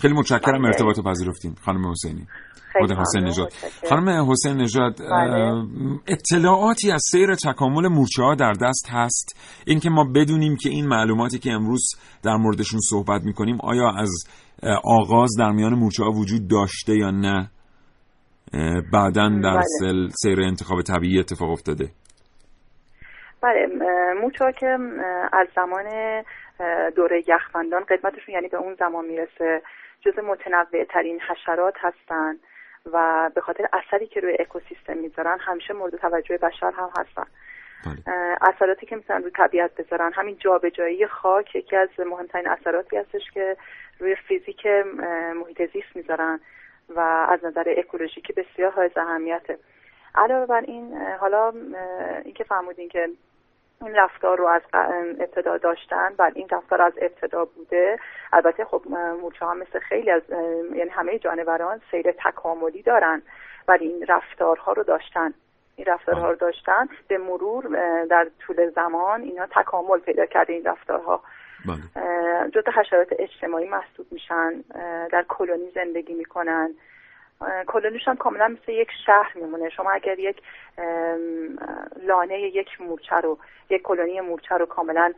خیلی متشکرم بله. ارتباط پذیرفتین خانم حسینی خود حسین نژاد. خانم حسین نژاد بله. اطلاعاتی از سیر تکامل مورچه ها در دست هست اینکه ما بدونیم که این معلوماتی که امروز در موردشون صحبت می‌کنیم آیا از آغاز در میان مورچه ها وجود داشته یا نه بعدا در بله. سل سیر انتخاب طبیعی اتفاق افتاده. بله موچا که از زمان دوره یخبندان قدمتشون یعنی به اون زمان می‌رسه جز متنوع ترین حشرات هستن و به خاطر اثری که روی اکوسیستم می‌ذارن همیشه مورد توجه بشر هم هستن. اه، اثراتی که می‌تونن روی طبیعت بذارن همین جابجایی خاک یکی از مهمترین اثراتی هستش که روی فیزیک محیط زیست می‌ذارن. و از نظر اکولوژیکی بسیار های اهمیته. علاوه بر این حالا اینکه فرمودین که این رفتار رو از ابتدا داشتن بله این رفتار از ابتدا بوده. البته خب مورچه ها مثل خیلی از یعنی همه جانوران سیر تکاملی دارن ولی این رفتارها رو داشتن. این رفتارها رو داشتن. به مرور در طول زمان اینا تکامل پیدا کرده این رفتارها. جزء حشرات اجتماعی محسوب میشن در کلونی زندگی می‌کنن. کلونیش هم کاملا مثل یک شهر میمونه. شما اگر یک لانه یک مورچه رو یک کلونی مورچه رو کاملا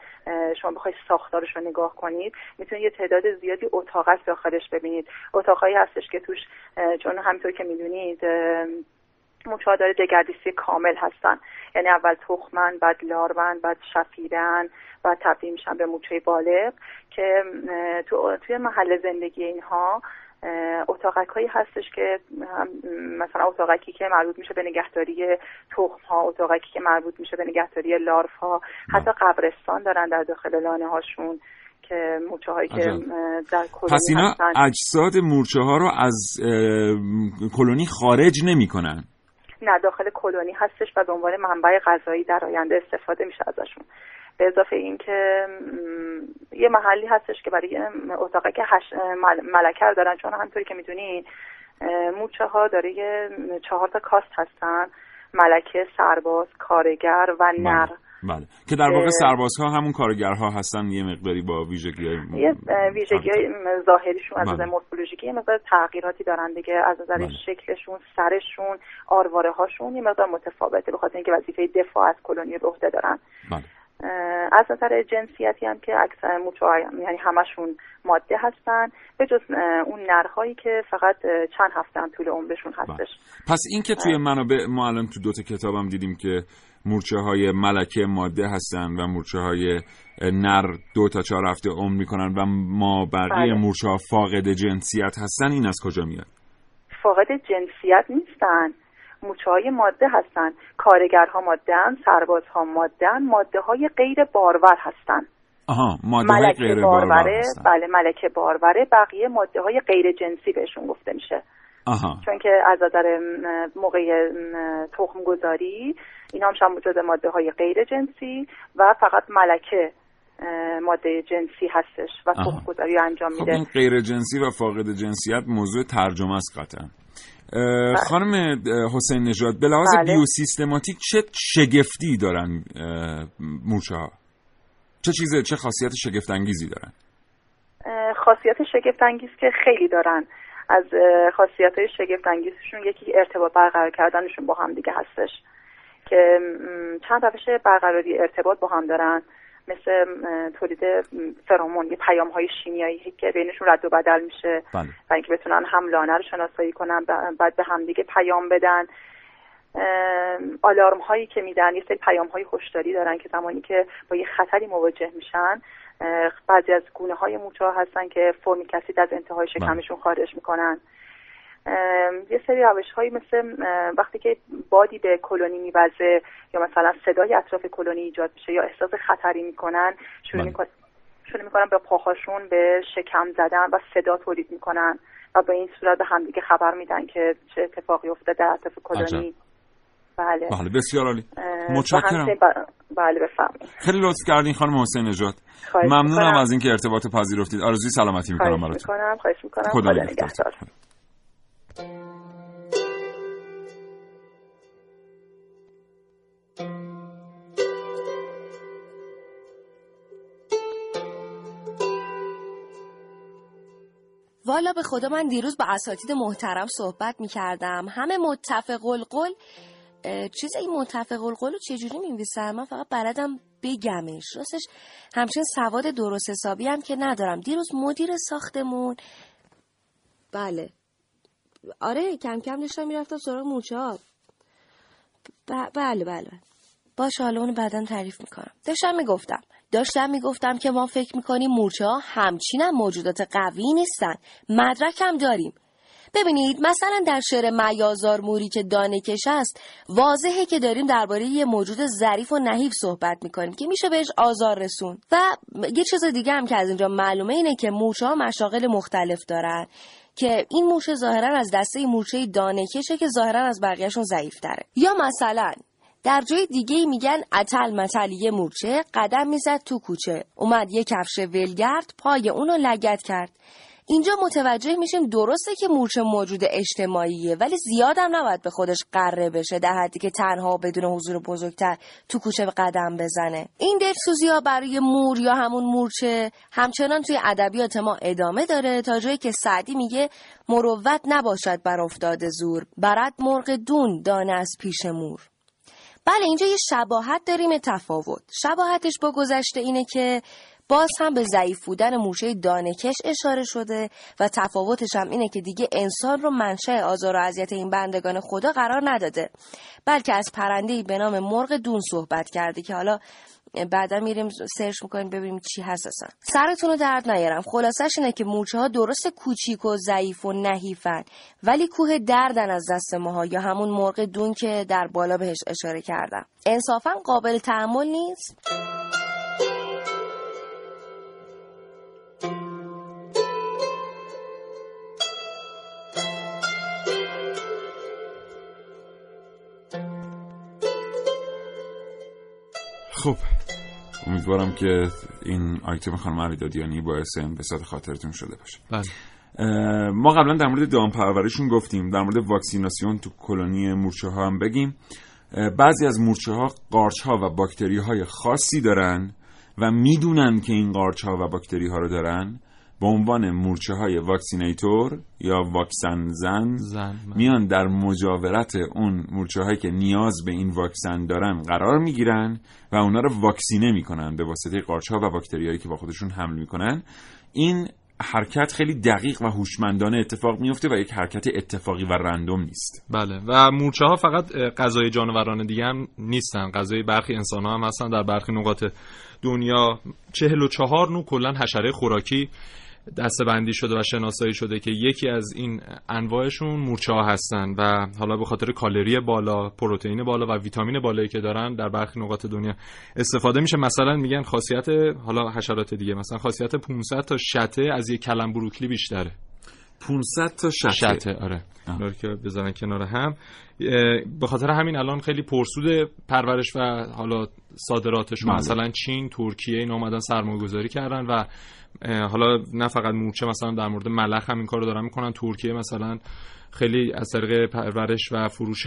شما بخواید ساختارش رو نگاه کنید می‌تونید یه تعداد زیادی اتاق داخلش ببینید. اتاقهایی هستش که توش چون همینطور که می‌دونید موچه داره دگردیسی کامل هستن. یعنی اول تخمن بعد لاروان بعد شفیرن بعد تبدیل میشن به موچه بالغ که تو توی محل زندگی اینها اتاقک هایی هستش که مثلا اتاقکی که مربوط میشه به نگهداری تخم ها اتاقکی که مربوط میشه به نگهداری لارف ها حتی قبرستان دارن در داخل لانه هاشون که موچه هایی که در کلونی پس اینا هستن. اجساد مورچه ها رو از کلونی خارج نمی‌کنن. نه داخل کلونی هستش و به عنوان منبع غذایی در آینده استفاده میشه ازشون. به اضافه اینکه یه محلی هستش که برای اتاقه که هش... مل... ملکه رو دارن چون همطوری که می‌دونین مورچه ها داره یه چهار تا کاست هستن. ملکه سرباز کارگر و نر. بله که در واقع. سربازها همون کارگرها هستن یه مقداری با ویژگی یه ویژگی های ظاهریشون از بله. نظر مورفولوژیکی یه مقدار تغییراتی دارن دیگه از نظر بله. شکلشون سرشون آرواره هاشون یه مقدار متفاوته به خاطر اینکه وظیفه دفاع از کلونی رو عهده دارن بله. از نظر جنسیتی هم که اکثر موچه یعنی همشون ماده هستن به جز اون نرهایی که فقط چند هفته هم طول عمرشون هستش پس این که توی منابع ما الان تو دوتا کتابم دیدیم که مورچه های ملکه ماده هستن و مورچه های نر دو تا چهار هفته عمر می‌کنن و ما بقیه بله. مورچه ها فاقد جنسیت هستن. این از کجا میاد؟ فاقد جنسیت نیستن. مورچه های ماده هستن. کارگرها مادهن سربازها مادهن ماده های غیر بارور هستن. آها ماده های غیر بارور. بله ملکه باروره. بقیه ماده های غیر جنسی بهشون گفته میشه. آها. چون که از نظر موقع تخم گذاری اینا هم جز ماده های غیر جنسی و فقط ملکه ماده جنسی هستش و. تخم گذاری رو انجام خب میده. این غیر جنسی و فاقد جنسیت موضوع ترجمه است قطعا. اه، خانم حسین نژاد به لحاظ بله. بیوسیستماتیک چه شگفتی دارن مورچه ها چه چیز چه خاصیت شگفت انگیزی دارن خاصیت شگفت انگیز که خیلی دارن. از خاصیت های شگفت انگیزشون یکی ارتباط برقرار کردنشون با هم دیگه هستش که چند روش برقراری ارتباط با هم دارن مثل تولید فرامون یه پیام های شیمیایی که بینشون رد و بدل میشه بله. و اینکه بتونن هم لانه رو شناسایی کنن بعد به همدیگه پیام بدن آلارم هایی که میدن یه سری پیام های هشداری دارن که زمانی که با یه خطری مواجه میشن بعضی از گونه های موچه ها هستن که فرمیک اسید از انتهای شکمشون خارج می‌کنن. یه سری روش هایی مثل وقتی که بادی به کلونی میوزه یا مثلا صدای اطراف کلونی ایجاد میشه یا احساس خطری می‌کنن شروع بله. می‌کنن شروع می‌کنن به پاهاشون به شکم زدن و صدا تولید می‌کنن و به این صورت به همدیگه خبر میدن که چه اتفاقی افتاده در اطراف کلونی. بله. بله بسیار عالی. متشکرم. بله بفرمایید. خیلی لطف کردین خانم حسین نژاد خواهش ممنونم می‌کنم. از اینکه ارتباط پذیرفتید. آرزوی سلامتی می‌کنم خواهش براتون. می‌کنم خواهش می‌کنم. خدا خدا نگهدار. والا به خدا من دیروز با اساتید محترم صحبت می کردم همه متفق القول اه، چیز این متفق القول رو چجوری می من فقط بلدم بگمش. راستش همچنین سواد درست حسابی هم که ندارم. دیروز مدیر ساختمون بله. آره کم کم داشتم می‌رفتم سراغ مورچه ها ب- بله بله. باشه حالا اونو بعدا تعریف می‌کنم. داشتم می‌گفتم. داشتم می‌گفتم که ما فکر می‌کنیم مورچه ها همچین هم موجودات قوی نیستن. مدرک هم داریم. ببینید مثلا در شعر میازار موری که دانه کش است واضحه که داریم درباره یه موجود ظریف و نحیف صحبت می‌کنیم که میشه بهش آزار رسون و یه چیز دیگه هم که از اینجا معلومه اینه که مورچه ها مشاغل مختلف دارن که این مورچه ظاهرا از دسته مورچه دانه کشه که ظاهرا از بقیهشون تره یا مثلا در جای دیگه میگن اتل متل یه مورچه قدم می‌زد تو کوچه. اومد یه کفش ولگرد پای اونو لگت کرد. اینجا متوجه میشیم درسته که مورچه موجود اجتماعیه ولی زیادم نباید به خودش قره بشه در حدی که تنها بدون حضور بزرگتر تو کوچه قدم بزنه. این دلسوزی ها برای مور یا همون مورچه همچنان توی ادبیات ما ادامه داره تا جایی که سعدی میگه مروت نباشد بر افتاد زور برد مرغ دون دانه از پیش مور. بله اینجا یه شباهت داریم تفاوت. شباهتش با گذشته اینه که باز هم به ضعیف بودن مورچه دانهکش اشاره شده و تفاوتش هم اینه که دیگه انسان رو منشأ آزار و اذیت این بندگان خدا قرار نداده. بلکه از پرنده‌ای به نام مرغ دون صحبت کرده که حالا بعدا میریم سرچ می‌کنیم ببینیم چی هست اصلا. سرتون رو درد نیارم. خلاصش اینه که مورچه ها درست کوچیک و ضعیف و نحیفن ولی کوه دردن از دست ماها یا همون مرغ دون که در بالا بهش اشاره کردم. انصافا قابل تحمل نیست. خب امیدوارم که این آیتم خانم علیدادیانی باعث انبساط خاطرتون شده باشه. بله. ما قبلا در مورد دام پرورشون گفتیم. در مورد واکسیناسیون تو کلونی مورچه ها هم بگیم. بعضی از مورچه ها قارچ ها و باکتری های خاصی دارن و می‌دونن که این قارچ ها و باکتری ها رو دارن به عنوان مورچه های واکسینیتور یا واکسن زن زن میان در مجاورت اون مورچه هایی که نیاز به این واکسن دارن قرار می‌گیرن و اونا رو واکسینه می‌کنن به واسطه قارچ ها و باکتری هایی که با خودشون حمل می‌کنن. این حرکت خیلی دقیق و هوشمندانه اتفاق میفته و یک حرکت اتفاقی و رندوم نیست. بله. و مورچه ها فقط غذای جانوران دیگه هم نیستن. غذای برخی انسان ها هم هستن. در برخی نقاط دنیا چهل و چهار نوع کلا حشره خوراکی دستبندی شده و شناسایی شده که یکی از این انواعشون مورچه ها هستن و حالا به خاطر کالری بالا پروتئین بالا و ویتامین بالایی که دارن در برخی نقاط دنیا استفاده میشه. مثلا میگن خاصیت حالا حشرات دیگه مثلا خاصیت 500 تا شته از یک کلم بروکلی بیشتره. 500 تا شته, شته آره. که بزنن کنار هم. به خاطر همین الان خیلی پرسود پرورش و حالا صادراتشون بله. مثلا چین ترکیه این اومدن سرمایه گذاری کردن و حالا نه فقط مورچه مثلا در مورد ملخ هم این کارو دارن می‌کنن. ترکیه مثلا خیلی از طریق پرورش و فروش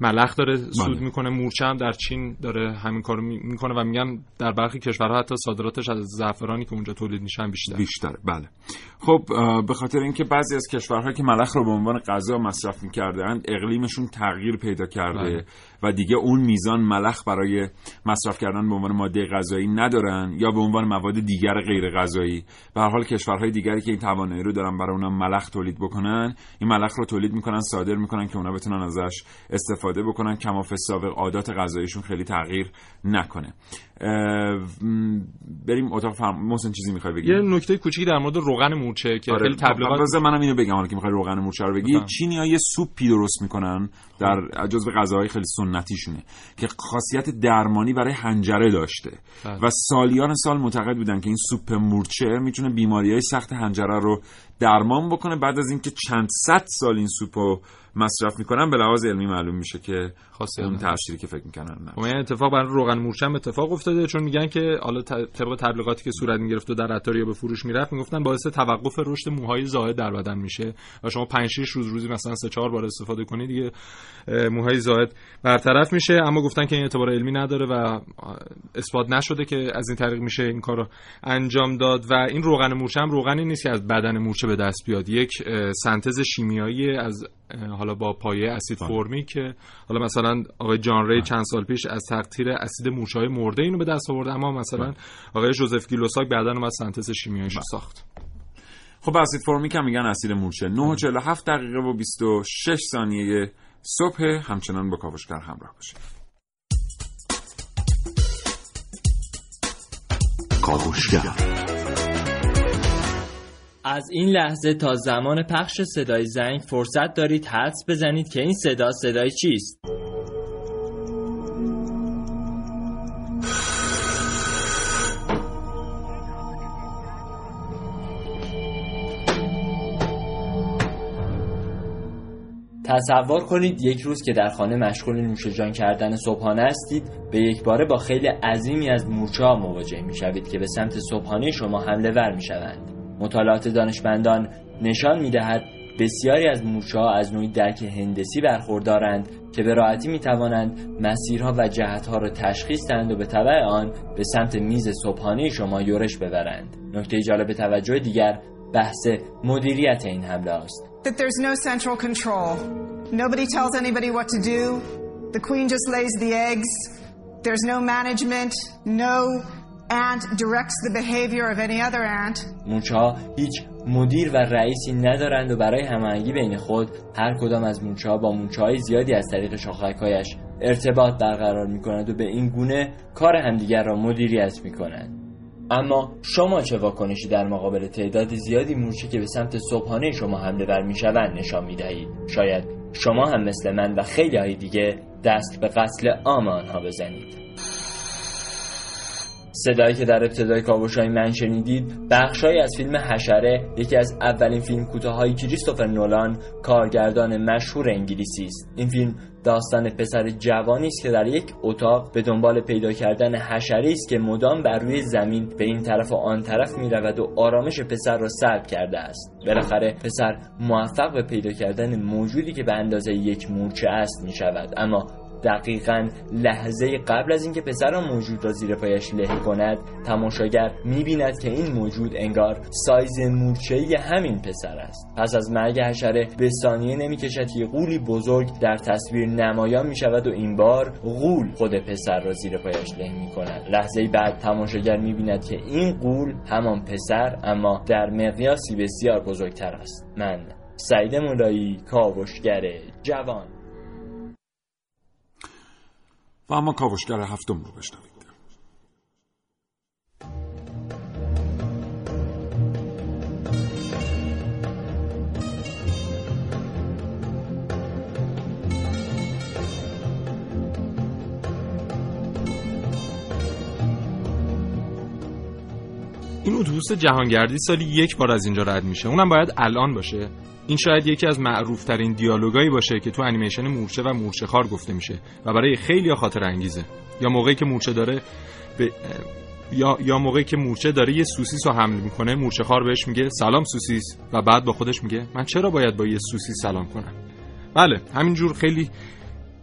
ملخ داره سود بله. می‌کنه مورچه هم در چین داره همین کارو می‌کنه و میگن در برخی کشورها حتی صادراتش از زعفرانی که اونجا تولید میشن بیشتر بیشتره بله خب به خاطر اینکه بعضی از کشورها که ملخ رو به عنوان غذا مصرف می‌کردن اقلیمشون تغییر پیدا کرده بله. و دیگه اون میزان ملخ برای مصرف کردن به عنوان ماده غذایی ندارن یا به عنوان مواد دیگر غیر غذایی به هر حال کشورهای دیگری که این توانایی رو دارن برای اونها ملخ تولید بکنن این ملخ رو تولید می‌کنن صادر می‌کنن که اونا بتونن ازش استفاده بکنن کما سابق عادات غذاییشون خیلی تغییر نکنه. بریم اتاق فرم محسن چیزی می‌خوای بگی؟ یه نکته کوچیکی در مورد روغن مورچه که آره. خیلی تبلیغات بذار منم اینو بگم حالا که می‌خوای روغن مورچه رو بگی. چینی ها یه سوپی درست می‌کنن در جزو غذاهای خیلی سنتیشونه که خاصیت درمانی برای حنجره داشته. بله. و سالیان سال معتقد بودن که این سوپ مورچه می‌تونه بیماری های سخت حنجره رو درمان بکنه. بعد از اینکه چند صد سال این سوپو مصرف می‌کنن به لحاظ علمی معلوم میشه که اون تأثیری که فکر می‌کنن خب این اتفاق برای روغن مورچه اتفاق افتاده چون میگن که حالا طبق تبلیغاتی که صورت می‌گرفت و در عطاری به فروش می‌رفت می‌گفتن باعث توقف رشد موهای زائد در بدن میشه و شما 5 6 روز روزی مثلا 3 4 بار استفاده کنید دیگه موهای زائد برطرف میشه. اما گفتن که این اعتبار علمی نداره و اثبات نشده که از این طریق میشه این کارو انجام داد و این روغن مورچه هم روغنی نیست که از بدن مورچه به دست بیاد. یک سنتز شیمیایی از حالا با پایه اسید فرمی که حالا مثلا آقای جان ری چند سال پیش از تقطیر اسید مورچه های مرده اینو به دست آورد اما مثلا آقای جوزف گیلوساک بعدا اومد سنتز شیمیاییش ساخت. خب اسید فرمیک هم میگن اسید مورچه 9:47 دقیقه و 26 ثانیه صبح. همچنان با کاوشگر همراه باشید. کاوشگر. از این لحظه تا زمان پخش صدای زنگ فرصت دارید حدس بزنید که این صدا صدای چیست تصور کنید یک روز که در خانه مشغول نوش جان کردن صبحانه هستید به یک باره با خیلی عظیمی از مورچه ها مواجه می شوید که به سمت صبحانه شما حمله ور می شوند. مطالعات دانشمندان نشان می دهد بسیاری از مورچه ها از نوعی درک هندسی برخوردارند که به راحتی می توانند مسیرها و جهتها را تشخیص دهند و به تبع آن به سمت میز صبحانه شما یورش ببرند. نکته جالب توجه دیگر بحث مدیریت این حمله است. that there's no central control. Nobody tells anybody what to do. The queen just lays the eggs. There's no management. No ant directs the behavior of any other ant. مورچه ها هیچ مدیر و رئیسی ندارند و برای هماهنگی بین خود هر کدام از مورچه ها با مورچه های زیادی از طریق شاخکهایش ارتباط برقرار می کند و به این گونه کار همدیگر را مدیریت می کنند. اما شما چه واکنشی در مقابل تعداد زیادی مورچه که به سمت صبحانه شما حمله ور می‌شوند نشان می‌دهید شاید شما هم مثل من و خیلی های دیگه دست به قتل عام آنها بزنید صدایی که در ابتدای کاوشای من شنیدید بخشهایی از فیلم حشره یکی از اولین فیلم کوتاههای کریستوفر نولان کارگردان مشهور انگلیسی است. این فیلم داستان پسر جوانی است که در یک اتاق به دنبال پیدا کردن حشره است که مدام بر روی زمین به این طرف و آن طرف می رود و آرامش پسر را سلب کرده است. بالاخره پسر موفق به پیدا کردن موجودی که به اندازه یک مورچه است می شود اما دقیقا لحظه قبل از اینکه پسر موجود را زیر پایش له کند تماشاگر می‌بیند که این موجود انگار سایز مورچه‌ای همین پسر است. پس از مرگ حشره به ثانیه نمی‌کشد که قولی بزرگ در تصویر نمایان می‌شود و این بار قول خود پسر را زیر پایش له می‌کند. لحظه بعد تماشاگر می‌بیند که این قول همان پسر اما در مقیاسی بسیار بزرگتر است. من سعید مولایی کاوشگر جوان. و اما کاوشگر هفتم رو بشنوید اتوبوس جهانگردی سالی یک بار از اینجا رد میشه. اونم باید الان باشه. این شاید یکی از معروف ترین دیالوگایی باشه که تو انیمیشن مورچه و مورچه خار گفته میشه و برای خیلی خاطر انگیزه. یا موقعی که مورچه داره به یا یا موقعی که مورچه داره یه سوسیس رو حمل می‌کنه مورچه خار بهش میگه سلام سوسیس و بعد با خودش میگه من چرا باید با یه سوسیس سلام کنم؟ بله همینجور خیلی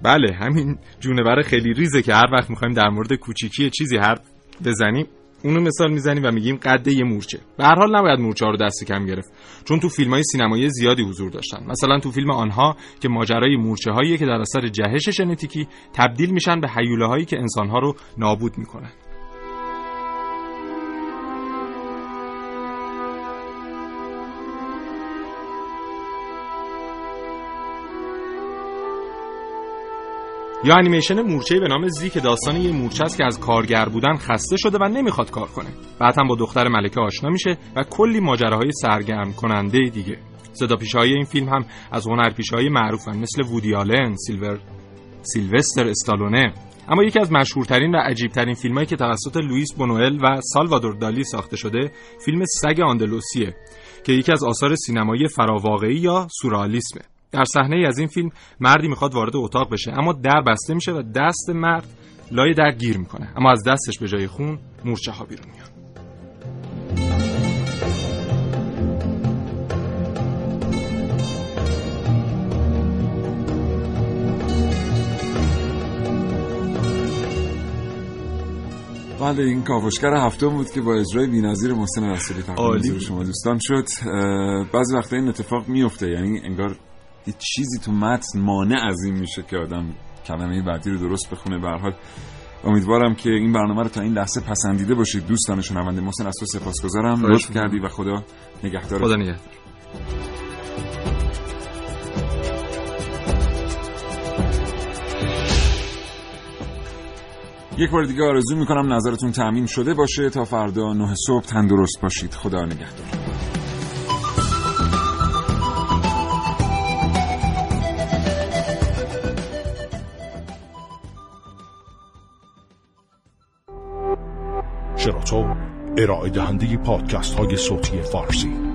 بله همین جونور خیلی ریزه که هر وقت می‌خوایم در مورد کوچیکی چیزی حرف بزنیم. اونو مثال می‌زنیم و میگیم قد یه مورچه. به هر حال نباید مورچه رو دست کم گرفت. چون تو فیلم های سینمایی زیادی حضور داشتن. مثلا تو فیلم آنها که ماجرای مورچه هایی که در اثر جهش ژنتیکی تبدیل میشن به حیوله هایی که انسان ها رو نابود می‌کنن. یا انیمیشن مورچه‌ای به نام زی که داستان یه مورچه است که از کارگر بودن خسته شده و نمی‌خواد کار کنه. بعد هم با دختر ملکه آشنا میشه و کلی ماجراهای سرگرم کننده دیگه. صدا های این فیلم هم از هنرپیشه‌های معروفن مثل وودی آلن، سیلور، سیلوستر استالونه. اما یکی از مشهورترین و عجیبترین فیلمایی که توسط لوئیس بونوئل و سالوادور دالی ساخته شده فیلم سگ آندلوسیه که یکی از آثار سینمایی فراواقعی یا سورئالیسمه در صحنه‌ای از این فیلم مردی می‌خواد وارد اتاق بشه اما در بسته میشه و دست مرد لای در گیر می‌کنه. اما از دستش به جای خون مورچه ها بیرون میاد. بله این کاوشگر هفته بود که با اجرای بی‌نظیر محسن رسولی تقدیم شما دوستان شد. بعضی وقتا این اتفاق میفته یعنی انگار یه چیزی تو متن مانع از این میشه که آدم کلمه بعدی رو درست بخونه. به حال امیدوارم که این برنامه رو تا این لحظه پسندیده باشید. دوستان شنونده محسن از تو سپاسگزارم. لطف کردی و خدا نگهدار. خدا نگهدار. یک بار دیگه آرزو می‌کنم نظرتون تأمین شده باشه. تا فردا نه صبح تندرست باشید. خدا نگهدار. شراطو ارائه دهنده پادکست های صوتی فارسی.